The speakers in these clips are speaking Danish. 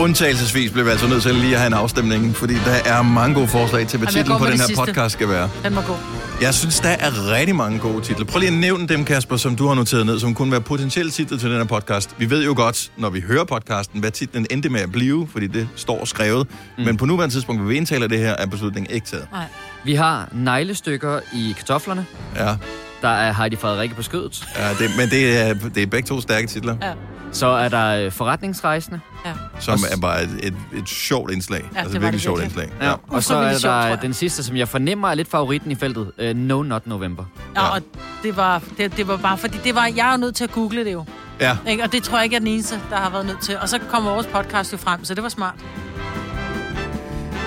Undtagelsesvis bliver vi altså nødt til lige at have en afstemning, fordi der er mange gode forslag til, hvad titlen på den her sidste. podcast skal være. Den var god. Jeg synes, der er rigtig mange gode titler. Prøv lige at nævne dem, Kasper, som du har noteret ned, som kunne være potentielle titler til den her podcast. Vi ved jo godt, når vi hører podcasten, hvad titlen endte med at blive, fordi det står skrevet. Mm. Men på nuværende tidspunkt, hvor vi indtaler det her, er beslutningen ikke taget. Nej. Vi har neglestykker i kartoflerne. Ja, Der er Heidi Frederikke på skødet. ja det, men det er, det er begge to stærke titler, Ja. Så er der øh, forretningsrejsende. Ja. som er bare et, et, et sjovt indslag. Ja, altså det var virkelig det sjovt indslag. Ja. Og så er sjovt, der den sidste, som jeg fornemmer er lidt favoritten i feltet. Uh, no Not November. Ja, Ja. og det var, det, det var bare, fordi det var, jeg er jo nødt til at google det jo. Ja, Ikke? Og det tror jeg ikke er den eneste, der har været nødt til. Og så kommer vores podcast jo frem, så det var smart.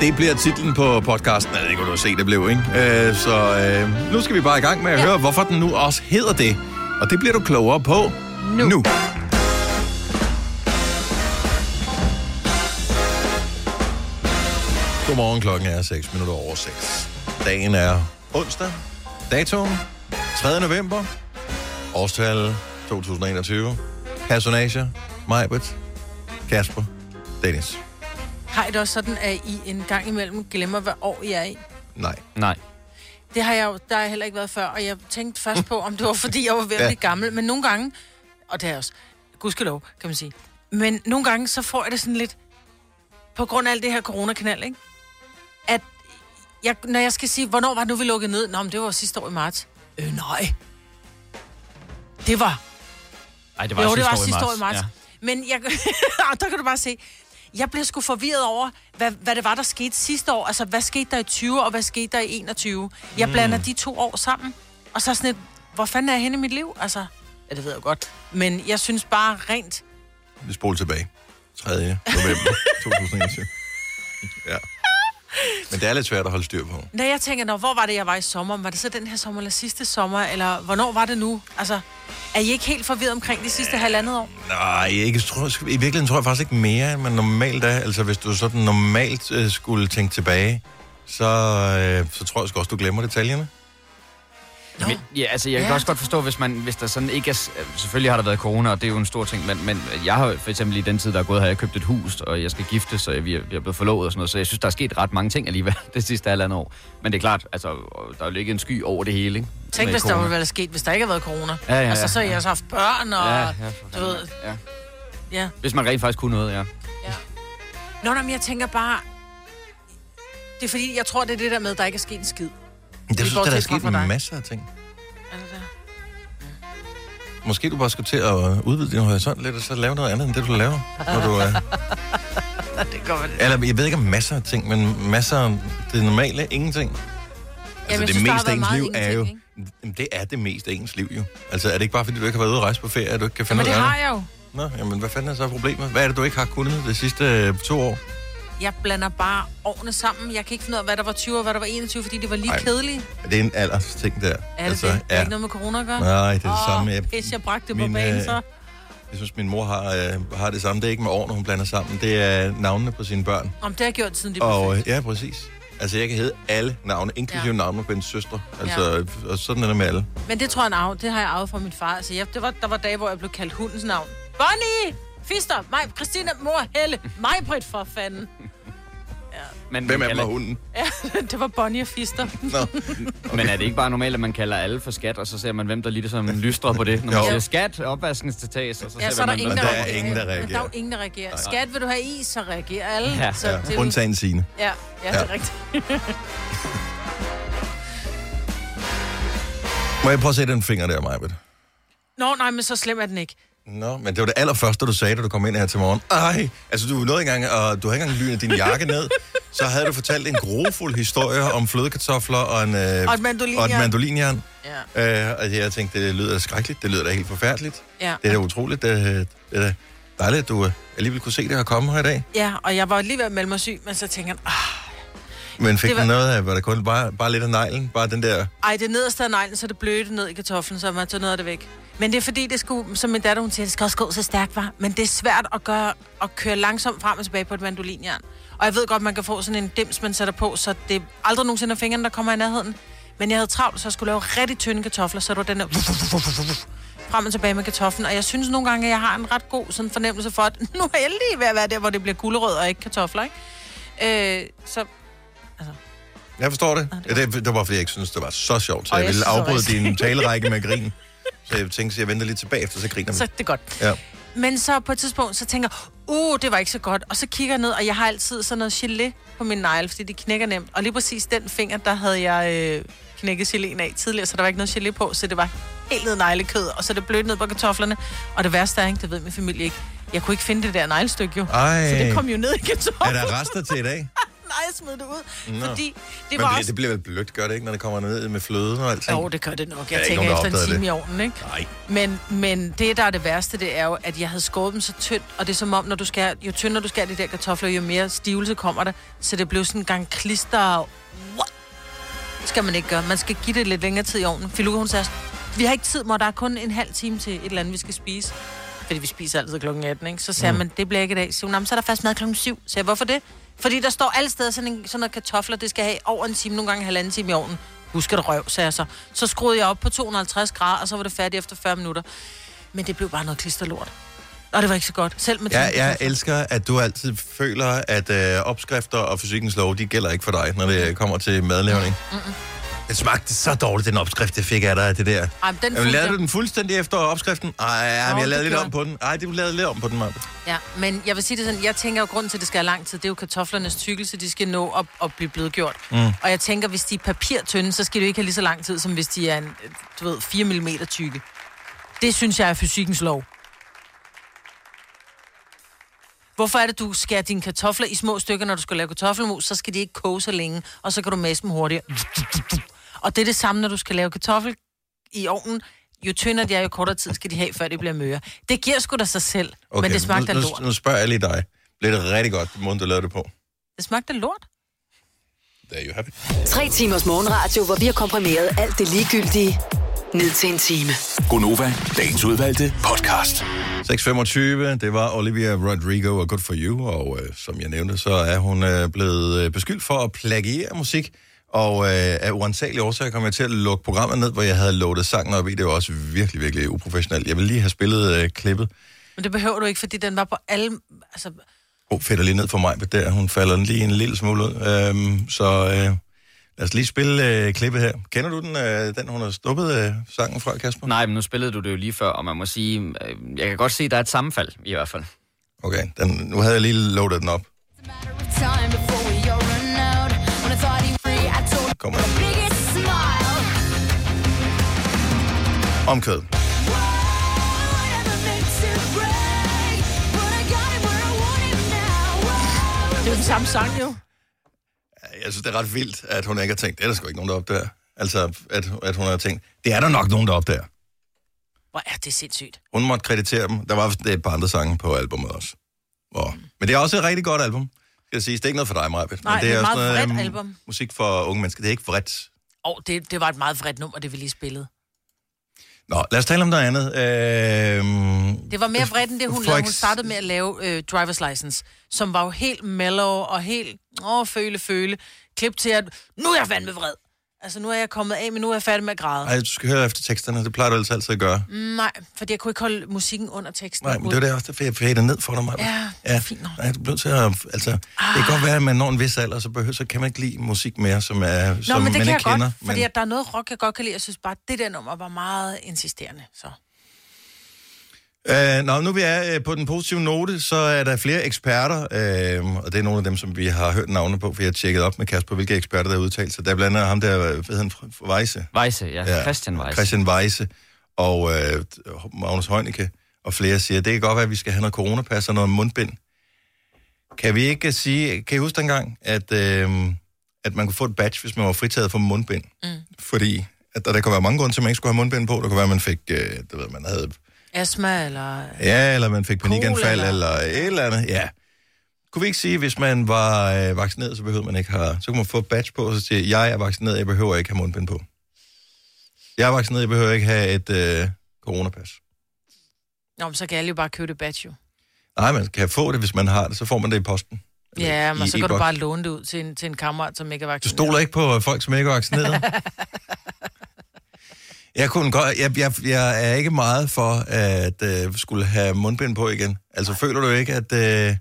det bliver titlen på podcasten. Jeg ved ikke, hvad du har set, det blev, ikke? Øh, så øh, nu skal vi bare i gang med at. Ja. høre, hvorfor den nu også hedder det. Og det bliver du klogere på Nu. nu. Godmorgen, klokken er 6 minutter over 6. Dagen er onsdag. Datoen 3. november. Årstal 2021. Personager. Majbert. Kasper. Dennis. Har I det også sådan, at I en gang imellem glemmer, hvad år I er i? Nej. Nej. Det har jeg jo, der har jeg heller ikke været før, og jeg tænkte først på, om det var, fordi jeg var ved at Ja. blive gammel. Men nogle gange, og det er også, gudskelov, kan man sige. Men nogle gange, så får jeg det sådan lidt, på grund af alt det her coronakanal, ikke? At jeg, når jeg skal sige, hvornår var det nu, vi lukkede ned? Nå, men det var sidste år i marts. Øh, nej. Det var Ej, det jo, det var sidste år i marts. Ja. Men jeg, og der kan du bare se, jeg blev sgu forvirret over, hvad, hvad det var, der skete sidste år. Altså, hvad skete der i 20, og hvad skete der i 21? Jeg blander de to år sammen. Og så er sådan et, hvor fanden er jeg henne i mit liv? Altså, ja, det ved jeg godt. Men jeg synes bare rent... Vi spoler tilbage. 3. november 2021. Ja. Men det er lidt svært at holde styr på. Når jeg tænker, når, hvor var det, jeg var i sommer? Var det så den her sommer, eller sidste sommer? Eller hvornår var det nu? Altså, er I ikke helt forvirret omkring de sidste halvandet år? Nej, ikke, tror, I virkeligheden tror jeg faktisk ikke mere, end man normalt er. Altså, hvis du sådan normalt øh, skulle tænke tilbage, så, øh, så tror jeg også, du glemmer detaljerne. Nå. Men, ja, altså, jeg kan Ja. også godt forstå, hvis, man, hvis der sådan ikke er... Selvfølgelig har der været corona, og det er jo en stor ting, men, men jeg har for eksempel i den tid, der er gået, har jeg købt et hus, og jeg skal gifte, så vi er, vi er blevet forlovet og sådan noget, så jeg synes, der er sket ret mange ting alligevel det sidste halvandet år. Men det er klart, altså, der er jo ligget en sky over det hele, ikke? Tænk, hvis der corona. var været sket, hvis der ikke havde været corona. Ja, ja, ja. Altså, så har jeg også haft børn, og... Ja, ja, du ved, ja. ja. Hvis man rent faktisk kunne noget, ja. Nå, nej, men jeg tænker bare... Det er fordi, jeg tror, det er det der med, at der ikke er sket en skid. Jeg synes, der er sket masser af ting. Er det der? Måske du bare skal til at udvide din horisont lidt, og så lave noget andet, end det, du laver. Når du, er... Ja, det går det. Eller, jeg ved ikke om masser af ting, men masser af det normale, ingenting. Altså, jeg det synes, meste af ens liv er jo... Jamen, det er det meste af ens liv jo. Altså, er det ikke bare, fordi du ikke har været ude at rejse på ferie, at du ikke kan finde Men det ud af har jeg jo. Nå, jamen, hvad fanden er så problemet? Hvad er det, du ikke har kunnet de sidste øh, to år? Jeg blander bare årene sammen. Jeg kan ikke finde ud af, hvad der var 20 og hvad der var 21, fordi det var lige Ej. kedelige. Er det en alders ting der? Er det altså, det? Det er ikke noget med corona at gøre? Nej, det er det Åh, samme. Jeg, pis, jeg bragte det på Min, banen, øh, så. jeg synes, min mor har, øh, har det samme. Det er ikke med årene, hun blander sammen. Det er navnene på sine børn. Om det har jeg gjort siden de blev Og født. ja, præcis. Altså, jeg kan hedde alle navne, inklusive ja. Ja. navne på min søstre. Altså, og sådan er det med alle. Men det tror jeg, en arv, det har jeg arvet fra min far. Altså, jeg, det var, der var dage, hvor jeg blev kaldt hundens navn. Bonnie! Fister! Mig, Christina, mor, Helle! Mig, Britt, for fanden! Men, Hvem man af dem er kalder- hunden? Ja, det var Bonnie og Fister. Nå. Men er det ikke bare normalt, at man kalder alle for skat, og så ser man, hvem der lige som lystrer på det? Når man Jo. siger skat, opvaskens til tages, og så Ja, ser så er der man, ingen, der, der er ingen, der Men der er reagerer. jo ingen, der reagerer. Skat, vil du have is, så reagerer alle. Ja, så Ja, det er undtagen sine. Ja, ja, det Ja. er rigtigt. Må jeg prøve at se den finger der, Majbet? Nå, nej, men så slem er den ikke. Nå, men det var det allerførste, du sagde, da du kom ind her til morgen. Ej, altså du nåede engang, og du har ikke engang lynet din jakke ned. Så havde du fortalt en grofuld historie om flødekartofler og en, øh, Og et mandolinjern. og et mandolinjern. Ja, Øh, og jeg tænkte, det lyder skrækkeligt. Det lyder da helt forfærdeligt. ja. Det er da utroligt. Det, det er da dejligt, at du øh, alligevel kunne se det her komme her i dag. Ja, og jeg var lige ved at melde mig syg, men så tænker jeg, ah, Men fik Det var- var... noget af, var det kun bare, bare lidt af neglen? Bare den der... ej, det nederste af neglen, så det blødte ned i kartoflen, så man tager noget af det væk. Men det er fordi, det skulle, som min datter, hun siger, det skal også gå så stærkt, var. Men det er svært at, gøre, at køre langsomt frem og tilbage på et mandolinjern. Og jeg ved godt, man kan få sådan en dims, man sætter på, så det er aldrig nogensinde er fingrene, der kommer i nærheden. Men jeg havde travlt, så jeg skulle lave rigtig tynde kartofler, så det var den der frem og tilbage med kartoflen, og jeg synes nogle gange, at jeg har en ret god sådan fornemmelse for, at nu er jeg lige ved at være der, hvor det bliver gulerød og ikke kartofler, ikke? Øh, så Jeg forstår det. Ja, det, det var fordi jeg ikke synes, det var så sjovt, så Og jeg jeg ville afbryde også- din talerække med grin. Så jeg tænkte, at jeg venter lidt tilbage efter, så griner vi. så det er godt. Ja. Men så på et tidspunkt, så tænker jeg, uh, det var ikke så godt. Og så kigger jeg ned, og jeg har altid sådan noget gelé på min negle, fordi de knækker nemt. Og lige præcis den finger, der havde jeg øh, knækket geléen af tidligere, så der var ikke noget gelé på, så det var helt ned neglekød, og så er det blødt ned på kartoflerne. Og det værste er, ikke, det ved min familie ikke, jeg kunne ikke finde det der neglestykke jo. Ej. Så det kom jo ned i Er kartoflen. der rester til i dag? Nej, jeg smed det ud. Nå. Fordi det Men var bliver, også... det bliver vel blødt, gør det ikke, når det kommer ned med fløden og alt Jo, det gør det nok. Jeg ikke tænker nogen, efter en time det. i ovnen, ikke? Nej. Men, men det, der er det værste, det er jo, at jeg havde skåret dem så tyndt, og det er som om, når du skærer, jo tyndere du skærer de der kartofler, jo mere stivelse kommer der. Så det blev sådan en gang klister. What? Skal man ikke gøre. Man skal give det lidt længere tid i ovnen. Filuka, hun sagde, vi har ikke tid, mor. Der er kun en halv time til et eller andet, vi skal spise. Fordi vi spiser altid klokken 18, ikke? Så sagde mm. man, det bliver ikke i dag. Så, hun, "Nå, men så er der først mad klokken 7. Så jeg, hvorfor det? Fordi der står alle steder sådan, en, sådan noget kartofler, det skal have over en time, nogle gange halvanden time i ovnen. Husk at røv, sagde jeg så. Så skruede jeg op på 250 grader, og så var det færdigt efter 40 minutter. Men det blev bare noget klisterlort. Og det var ikke så godt. Selv med Ja, jeg elsker, at du altid føler, at øh, opskrifter og fysikkens lov, de gælder ikke for dig, når det kommer til madlavning. Mm-mm. Det smagte så dårligt, den opskrift, jeg fik af dig, det der. Ej, den Jamen, fulgte lavede jeg. du den fuldstændig efter opskriften? Ej, ja, men Nå, jeg lavede lidt om på den. Ej, det lavede lidt om på den, Maja. Ja, men jeg vil sige det sådan, jeg tænker jo, grunden til, at det skal have lang tid, det er jo kartoflernes tykkelse, de skal nå at, at blive blødgjort. Mm. Og jeg tænker, hvis de er papirtynde, så skal det jo ikke have lige så lang tid, som hvis de er, en, du ved, 4 mm tykke. Det synes jeg er fysikkens lov. Hvorfor er det, du skærer dine kartofler i små stykker, når du skal lave kartoffelmus, så skal de ikke koge så længe, og så kan du mase dem hurtigere. Og det er det samme, når du skal lave kartoffel i ovnen. Jo tyndere de er, jo kortere tid skal de have, før de bliver møre. Det giver sgu da sig selv, okay, men det smagte nu, af nu, lort. nu spørger jeg lige dig. Blev det rigtig godt, den måde, du lavede det på? Det smagte af lort. There you have it. Tre timers morgenradio, hvor vi har komprimeret alt det ligegyldige ned til en time. Gonova, dagens udvalgte podcast. 6.25, det var Olivia Rodrigo og Good For You, og øh, som jeg nævnte, så er hun øh, blevet øh, beskyldt for at plagiere musik, og øh, af uansagelige årsager kom jeg til at lukke programmet ned, hvor jeg havde loadet sangen op i. Det var også virkelig, virkelig uprofessionelt. Jeg vil lige have spillet øh, klippet. Men det behøver du ikke, fordi den var på alle... Altså, Åh, oh, fætter lige ned for mig, der, hun falder lige en lille smule ud. Øhm, så øh, lad os lige spille øh, klippet her. Kender du den, øh, den hun har sluppet øh, sangen fra, Kasper? Nej, men nu spillede du det jo lige før, og man må sige, øh, jeg kan godt se, at der er et sammenfald i hvert fald. Okay, den, nu havde jeg lige loadet den op. Time before him now. Whoa. det er den samme sang, jo. Jeg synes, det er ret vildt, at hun ikke har tænkt, det er der sgu ikke nogen, der opdager. Altså, at, at hun har tænkt, det er der nok nogen, der opdager. Hvor er det sindssygt. Hun måtte kreditere dem. Der var et par andre sange på albumet også. Og, men det er også et rigtig godt album, skal jeg sige. Det er ikke noget for dig, Maja. Nej, det er et også meget vredt øhm, album. Musik for unge mennesker. Det er ikke vredt. Og det, det var et meget vredt nummer, det vi lige spillede. Nå, lad os tale om noget andet. Øhm, Det var mere vredt end det, hun lavede. Hun startede med at lave øh, Driver's License, som var jo helt mellow og helt, åh, føle, føle. Klip til, at nu er jeg fandme vred. Altså, nu er jeg kommet af, men nu er jeg færdig med at græde. ej, du skal høre efter teksterne. Det plejer du altså altid at gøre. Nej, fordi jeg kunne ikke holde musikken under teksten. Nej, men det var det også, derfor jeg fader ned for dig, Maja. Ja, ja. fint nok. Nej, du bliver til at... Altså, det kan godt være, at man når en vis alder, så, behøver, så kan man ikke lide musik mere, som, er, Nå, som men det man kan ikke jeg kender. godt, fordi at der er noget rock, jeg godt kan lide. Jeg synes bare, at det der nummer var meget insisterende. Så. Øh, nå, nu vi er øh, på den positive note, så er der flere eksperter, øh, og det er nogle af dem, som vi har hørt navne på, for jeg har tjekket op med Kasper, hvilke eksperter, der har udtalt sig. Der er blandt andet ham der, hvad hedder han, Weisse? Weisse, ja. ja. Christian Weisse. Christian Weisse og øh, Magnus Heunicke og flere siger, det kan godt være, at vi skal have noget coronapas og noget mundbind. Kan vi ikke sige, kan I huske dengang, at, øh, at man kunne få et badge, hvis man var fritaget for mundbind? Mm. Fordi at der, der kunne være mange grunde til, at man ikke skulle have mundbind på. Der kunne være, at man fik, øh, det ved, man havde Astma, eller... Ja, eller man fik panikanfald, eller... eller- et eller andet. Ja. Kunne vi ikke sige, at hvis man var øh, vaccineret, så behøvede man ikke have... Så kunne man få badge på, og så sige, jeg er vaccineret, jeg behøver ikke have mundbind på. Jeg er vaccineret, jeg behøver ikke have et øh, coronapas. Nå, men så kan alle jo bare købe det badge, jo. Nej, man kan få det, hvis man har det, så får man det i posten. Ja, men så kan du bare låne det ud til en, til en kammerat, som ikke er Du vaccineret. stoler ikke på øh, folk, som ikke er vaccineret? Jeg kunne godt, jeg, jeg, jeg er ikke meget for at øh, skulle have mundbind på igen. Altså, føler du ikke, at... Øh,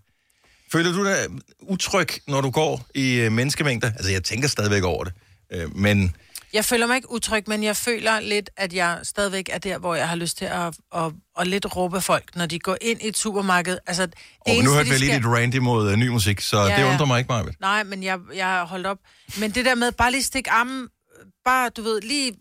føler du dig utryg, når du går i øh, menneskemængder? Altså, jeg tænker stadigvæk over det. Øh, men Jeg føler mig ikke utryg, men jeg føler lidt, at jeg stadigvæk er der, hvor jeg har lyst til at, at, at lidt råbe folk, når de går ind i et supermarked. Altså, det oh, men nu hørte vi lige dit rant imod øh, ny musik, så ja, det undrer mig ikke meget. Nej, men jeg, jeg har holdt op. Men det der med bare lige stikke armen, bare, du ved, lige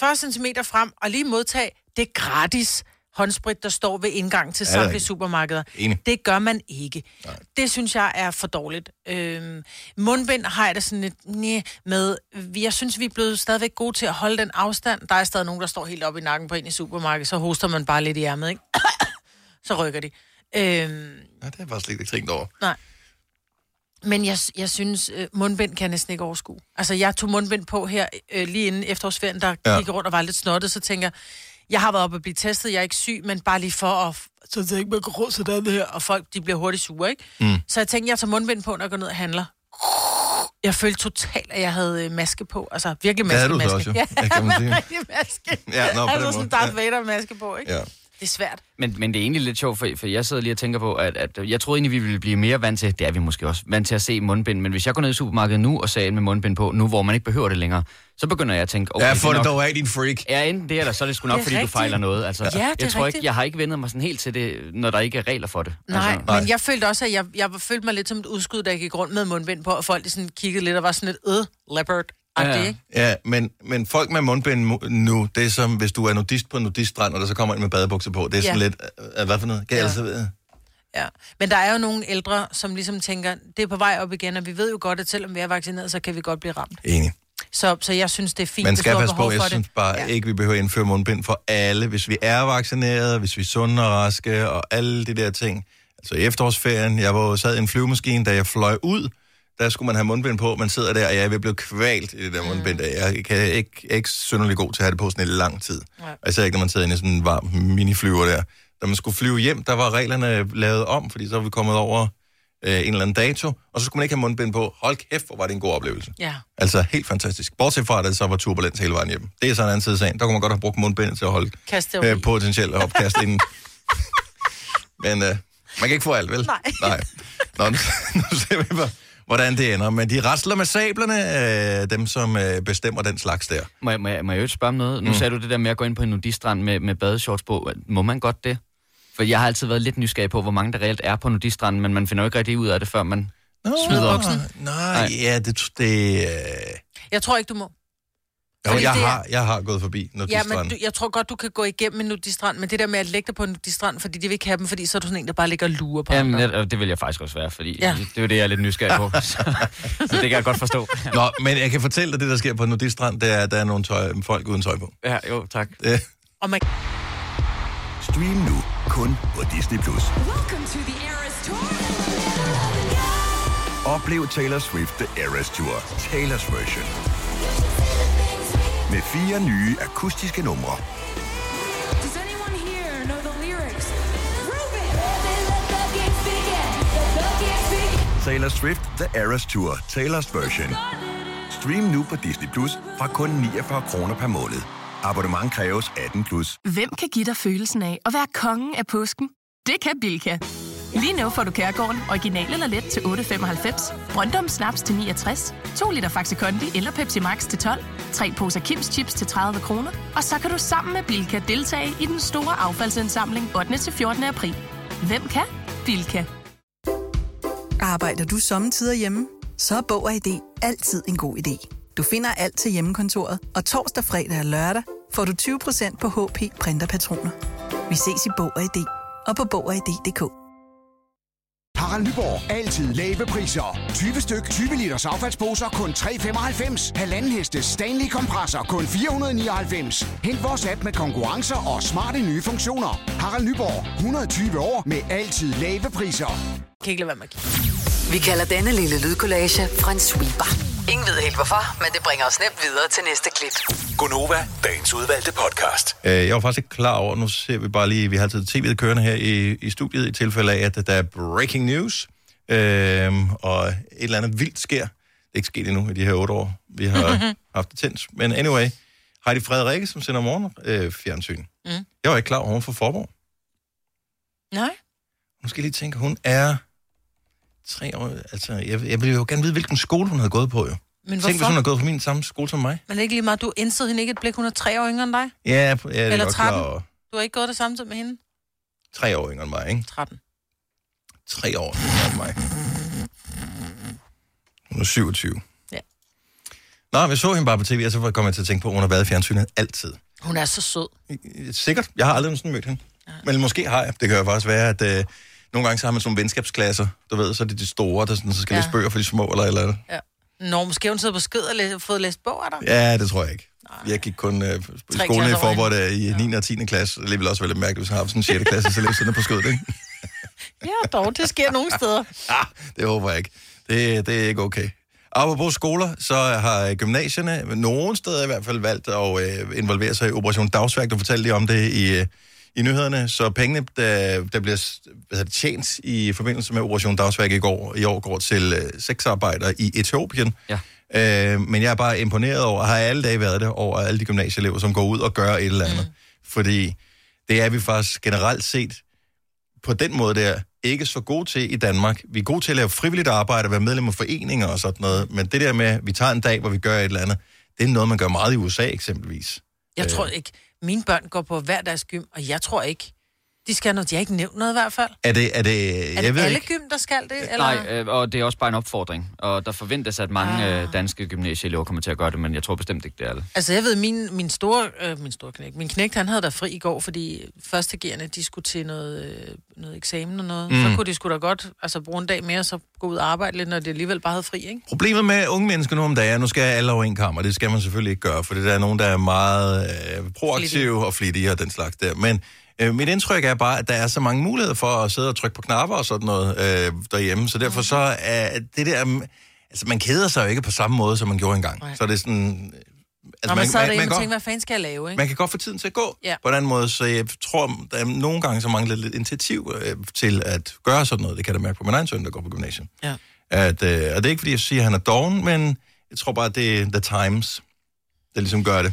40 cm frem, og lige modtage, det gratis håndsprit, der står ved indgang til samtlige supermarkeder. Enig. Det gør man ikke. Nej. Det synes jeg er for dårligt. Øhm, mundbind har jeg det sådan lidt næh, med. Jeg synes, vi er blevet stadigvæk gode til at holde den afstand. Der er stadig nogen, der står helt op i nakken på en i supermarkedet, så hoster man bare lidt i ærmet, ikke? så rykker de. Øhm, Ja, det har jeg faktisk slet ikke tænkt over. Nej. Men jeg, jeg synes, øh, mundbind kan jeg næsten ikke overskue. Altså, jeg tog mundbind på her øh, lige inden efterårsferien, der Ja. ja. gik rundt og var lidt snottet, så tænker jeg, jeg har været oppe og blive testet, jeg er ikke syg, men bare lige for at... Så det ikke, man går rundt sådan her, og folk, de bliver hurtigt sure, ikke? Mm. Så jeg tænkte, jeg tager mundbind på, når jeg går ned og handler. Jeg følte totalt, at jeg havde øh, maske på. Altså, virkelig maske, havde du maske. også, jo. Ja, Ja, kan man sige. maske. Ja, nå, på altså sådan Darth Ja. Vader-maske på, ikke? Ja. Det er svært. Men, men det er egentlig lidt sjovt, for, for jeg sidder lige og tænker på, at, at jeg troede egentlig, vi ville blive mere vant til, det er vi måske også, vant til at se mundbind. Men hvis jeg går ned i supermarkedet nu og ind med mundbind på, nu hvor man ikke behøver det længere, så begynder jeg at tænke, okay, Ja, det få er det nok- dog af, din freak. Ja, enten det, eller så er det sgu nok, Det fordi rigtigt. du fejler noget. Altså, Ja, det jeg tror rigtigt. ikke, jeg har ikke vendet mig sådan helt til det, når der ikke er regler for det. Nej, Altså, men jeg følte også, at jeg, jeg følte mig lidt som et udskud, da jeg gik rundt med mundbind på, og folk sådan kiggede lidt og var sådan lidt, øh, leopard Ja, ikke? Men, men folk med mundbind mu- nu, det er som, hvis du er nudist på en nudiststrand, og der så kommer en med badebukser på. Det er sådan Ja. lidt, øh, hvad for noget? Kan jeg Ja. altså vide? Ja. Men der er jo nogle ældre, som ligesom tænker, det er på vej op igen, og vi ved jo godt, at selvom vi er vaccineret, så kan vi godt blive ramt. Enig. Så, så jeg synes, det er fint, Man skal passe på, jeg synes bare ja. ikke, vi behøver at indføre mundbind for alle. Hvis vi er vaccineret, hvis vi er sunde og raske, og alle de der ting. Altså i efterårsferien, jeg var sad i en flyvemaskine, da jeg fløj ud, der skulle man have mundbind på. Man sidder der, og jeg er ved at blive kvalt i det der mundbind. Jeg kan ikke, jeg er ikke synderlig god til at have det på sådan en lang tid. Nej. Og især ikke, når man sidder inde i sådan en varm miniflyver der. Da man skulle flyve hjem, der var reglerne lavet om, fordi så var vi kommet over øh, en eller anden dato, og så skulle man ikke have mundbind på. Hold kæft, hvor var det en god oplevelse. Ja. Altså helt fantastisk. Bortset fra, at det så var turbulens hele vejen hjem. Det er så en anden side af sagen. Der kunne man godt have brugt mundbindet til at holde øh, potentielt opkast inden. Men øh, man kan ikke få alt, vel? Nej. Nej. Nå, nu, nu ser vi, hvor- hvordan det ender. Men de rasler med sablerne, øh, dem som øh, bestemmer den slags der. Må jeg, må, jeg, må jeg jo ikke spørge om noget? Nu Mm. sagde du det der med at gå ind på en nudistrand med, med badeshorts på. Må man godt det? For jeg har altid været lidt nysgerrig på, hvor mange der reelt er på nudistranden, men man finder jo ikke rigtig ud af det, før man... Nå, Smider buksen. Nej, Nej. ja, det... det øh... Jeg tror ikke, du må. Jo, jeg er- har, jeg har gået forbi Ja, nudistranden. men du, jeg tror godt, du kan gå igennem en nudistrand, men det der med at lægge dig på en nudistrand, fordi de vil ikke have dem, fordi så er du sådan en, der bare ligger og lurer på Jamen, andre. det, vil jeg faktisk også være, fordi Ja. ja. det er jo det, jeg er lidt nysgerrig på. så, så det kan jeg godt forstå. Nå, men jeg kan fortælle dig, det der sker på nudistrand, det er, at der er nogle tøj, folk uden tøj på. Ja, jo, tak. Det, Og man, Stream nu kun på Disney+. Plus. Oplev Taylor Swift The Eras Tour, Taylor's version. Med fire nye akustiske numre. Taylor Swift The Eras Tour, Taylor's version. Stream nu på Disney Plus fra kun 49 kroner per måned. Abonnement kræves 18 plus. Hvem kan give dig følelsen af at være kongen af påsken? Det kan Bilka! Lige nu får du Kærgården original eller let til 8.95, Brøndum Snaps til 69, 2 liter Faxi Kondi eller Pepsi Max til 12, 3 poser Kims Chips til 30 kroner, og så kan du sammen med Bilka deltage i den store affaldsindsamling 8. til 14. april. Hvem kan? Bilka. Arbejder du sommetider hjemme? Så er Bog og ID altid en god idé. Du finder alt til hjemmekontoret, og torsdag, fredag og lørdag får du 20% på HP printerpatroner. Vi ses i Bog og ID og på Bog og ID.dk. Harald Nyborg. Altid lave priser. 20 styk, 20 liters affaldsposer kun 3,95. Halvanden heste Stanley kompresser kun 499. Hent vores app med konkurrencer og smarte nye funktioner. Harald Nyborg. 120 år med altid lave priser. kan ikke lade være med at kigge. Vi kalder denne lille lydkollage en sweeper. Ingen ved helt hvorfor, men det bringer os nemt videre til næste klip. Gonova, dagens udvalgte podcast. Øh, jeg var faktisk ikke klar over, nu ser vi bare lige, vi har altid tv'et kørende her i, i studiet, i tilfælde af, at der er breaking news, øh, og et eller andet vildt sker. Det er ikke sket endnu i de her otte år, vi har haft det tændt. Men anyway, Heidi Frederikke, som sender morgen øh, fjernsyn. Mm. Jeg var ikke klar over, fra Forborg. Nej. Nu skal jeg lige tænke, hun er tre år... Altså, jeg, jeg vil jo gerne vide, hvilken skole hun havde gået på, jo. Men Tænk, hvis hvorfor? hun har gået på min samme skole som mig. Men er det ikke lige meget, du indsede hende ikke et blik, hun er tre år yngre end dig? Ja, jeg er Eller godt klar 13. over. Du har ikke gået det samtidig med hende? Tre år yngre end mig, ikke? 13. Tre år yngre end mig. Hun er 27. Ja. Nå, jeg så hende bare på tv, og så kom jeg til at tænke på, at hun har været i fjernsynet altid. Hun er så sød. Sikkert. Jeg har aldrig sådan mødt hende. Men måske har jeg. Det kan jo faktisk være, at øh, nogle gange så har man sådan nogle venskabsklasser. Du ved, så er det de store, der sådan, så skal Ja. læse bøger for de små, eller eller andet. Ja. Nå, måske hun sidder på skød og læ- fået læst bog af dig. Ja, det tror jeg ikke. Jeg gik kun øh, i skolen i Forborg der, i 9. og 10. klasse. Det ville også være lidt mærkeligt, hvis jeg har sådan en 6. klasse, så læste den på skødet, ikke? Ja, dog, det sker nogle steder. Ah, det håber jeg ikke. Det, det er ikke okay. Apropos skoler, så har gymnasierne, nogle steder i hvert fald, valgt at øh, involvere sig i Operation Dagsværk. Du fortalte lige om det i, øh, i nyhederne. Så pengene, der, der bliver hvad det, tjent i forbindelse med Operation Dagsværk i, går, i år, går til øh, sexarbejdere i Etiopien. Ja. Øh, men jeg er bare imponeret over, har alle dage været det, over alle de gymnasieelever, som går ud og gør et eller andet. Mm. Fordi det er vi faktisk generelt set på den måde der ikke så gode til i Danmark. Vi er gode til at lave frivilligt arbejde, være medlem af foreninger og sådan noget, men det der med, at vi tager en dag, hvor vi gør et eller andet, det er noget, man gør meget i USA eksempelvis. Jeg tror ikke, mine børn går på hver deres gym, og jeg tror ikke, de skal noget. De har ikke nævnt noget i hvert fald. Er det, er det, Er jeg det ved alle ikke, gym, der skal det? Eller? Nej, øh, og det er også bare en opfordring. Og der forventes, at mange ah. danske gymnasieelever kommer til at gøre det, men jeg tror bestemt ikke, det er alle. Altså, jeg ved, min, min store, øh, min store knæk, min knægt, han havde der fri i går, fordi førstegerne, de skulle til noget, øh, noget eksamen og noget. Mm. Så kunne de sgu da godt altså, bruge en dag mere, så gå ud og arbejde lidt, når de alligevel bare havde fri, ikke? Problemet med unge mennesker nu om dagen, er, nu skal alle over en kammer, det skal man selvfølgelig ikke gøre, for der er nogen, der er meget øh, proaktive og flittige og den slags der. Men øh, mit indtryk er bare, at der er så mange muligheder for at sidde og trykke på knapper og sådan noget øh, derhjemme, så derfor så er det der... mm, Altså, man keder sig jo ikke på samme måde, som man gjorde engang. Nej. Så er det sådan... Altså, Når man, sad derhjemme og godt- tænkte, hvad fanden skal jeg lave, ikke? man kan godt få tiden til at gå Ja. på den måde, så jeg tror, der er nogle gange så mangler lidt initiativ øh, til at gøre sådan noget. Det kan jeg da mærke på min egen søn, der går på gymnasiet. Ja. At, øh, og det er ikke, fordi jeg siger, at han er doven, men jeg tror bare, det er the times, der ligesom gør det.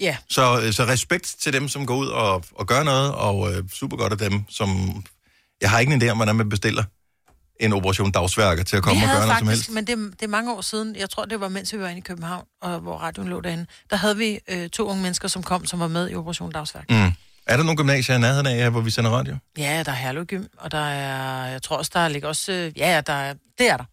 Ja. Så, øh, så respekt til dem, som går ud og, og gør noget, og øh, super godt af dem, som... Jeg har ikke en idé om, hvordan man bestiller en operation dagsværker til at komme vi og gøre noget som helst. men det, det er mange år siden, jeg tror, det var mens vi var inde i København, og hvor radioen lå derinde, der havde vi øh, to unge mennesker, som kom, som var med i Operation Dagsværk. Mm. Er der nogle gymnasier i nærheden af, hvor vi sender radio? Ja, der er Herlev Gym, og der er, jeg tror også, der ligger også, øh, ja, der er, det er der.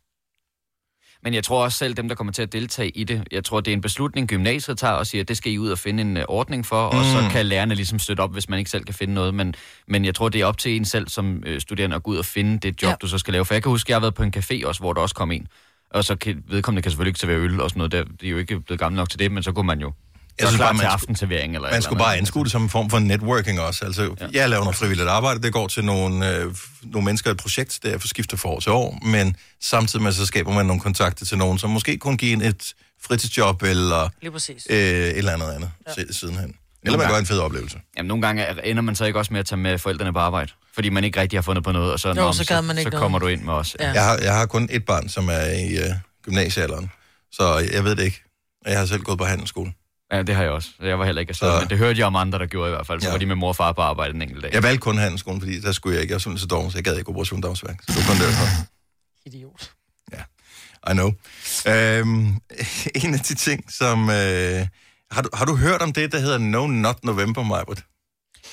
Men jeg tror også selv, dem, der kommer til at deltage i det, jeg tror, det er en beslutning, gymnasiet tager og siger, at det skal I ud og finde en øh, ordning for, mm. og så kan lærerne ligesom støtte op, hvis man ikke selv kan finde noget. Men, men jeg tror, det er op til en selv som øh, studerende at gå ud og finde det job, Ja. ja. du så skal lave. For jeg kan huske, jeg har været på en café også, hvor der også kom en. Og så kan, vedkommende kan selvfølgelig ikke servere øl og sådan noget. Der, de er jo ikke blevet gamle nok til det, men så kunne man jo Jeg synes klar bare, til aftenservering. Eller Man skulle bare anskue det som en form for networking også. Altså, ja. jeg laver noget frivilligt arbejde, det går til nogle, øh, nogle mennesker i et projekt, der for skifter fra år til år, men samtidig med, så skaber man nogle kontakter til nogen, som måske kunne give en et fritidsjob eller øh, et eller andet andet ja. sidenhen. Eller man gange. gør en fed oplevelse. Jamen, nogle gange er- ender man så ikke også med at tage med forældrene på arbejde, fordi man ikke rigtig har fundet på noget, og så, Jo, så gad man ikke så noget. kommer du ind med os. Ja. Jeg har, jeg har kun et barn, som er i øh, gymnasiealderen, så jeg ved det ikke. Jeg har selv gået på handelsskole. Ja, det har jeg også. Jeg var heller ikke Så- så... men det hørte jeg om andre, der gjorde i hvert fald. Så Ja. ja. var de med mor og far på arbejde en enkelt dag. Jeg valgte kun handelsskolen, fordi der skulle jeg ikke. Jeg var simpelthen så dårlig, så jeg gad ikke operation dagsværk. Så det var kun derfor. Idiot. I know. Øhm, en af de ting, som... Øh, har, du, har du hørt om det, der hedder No Not November, Majbert?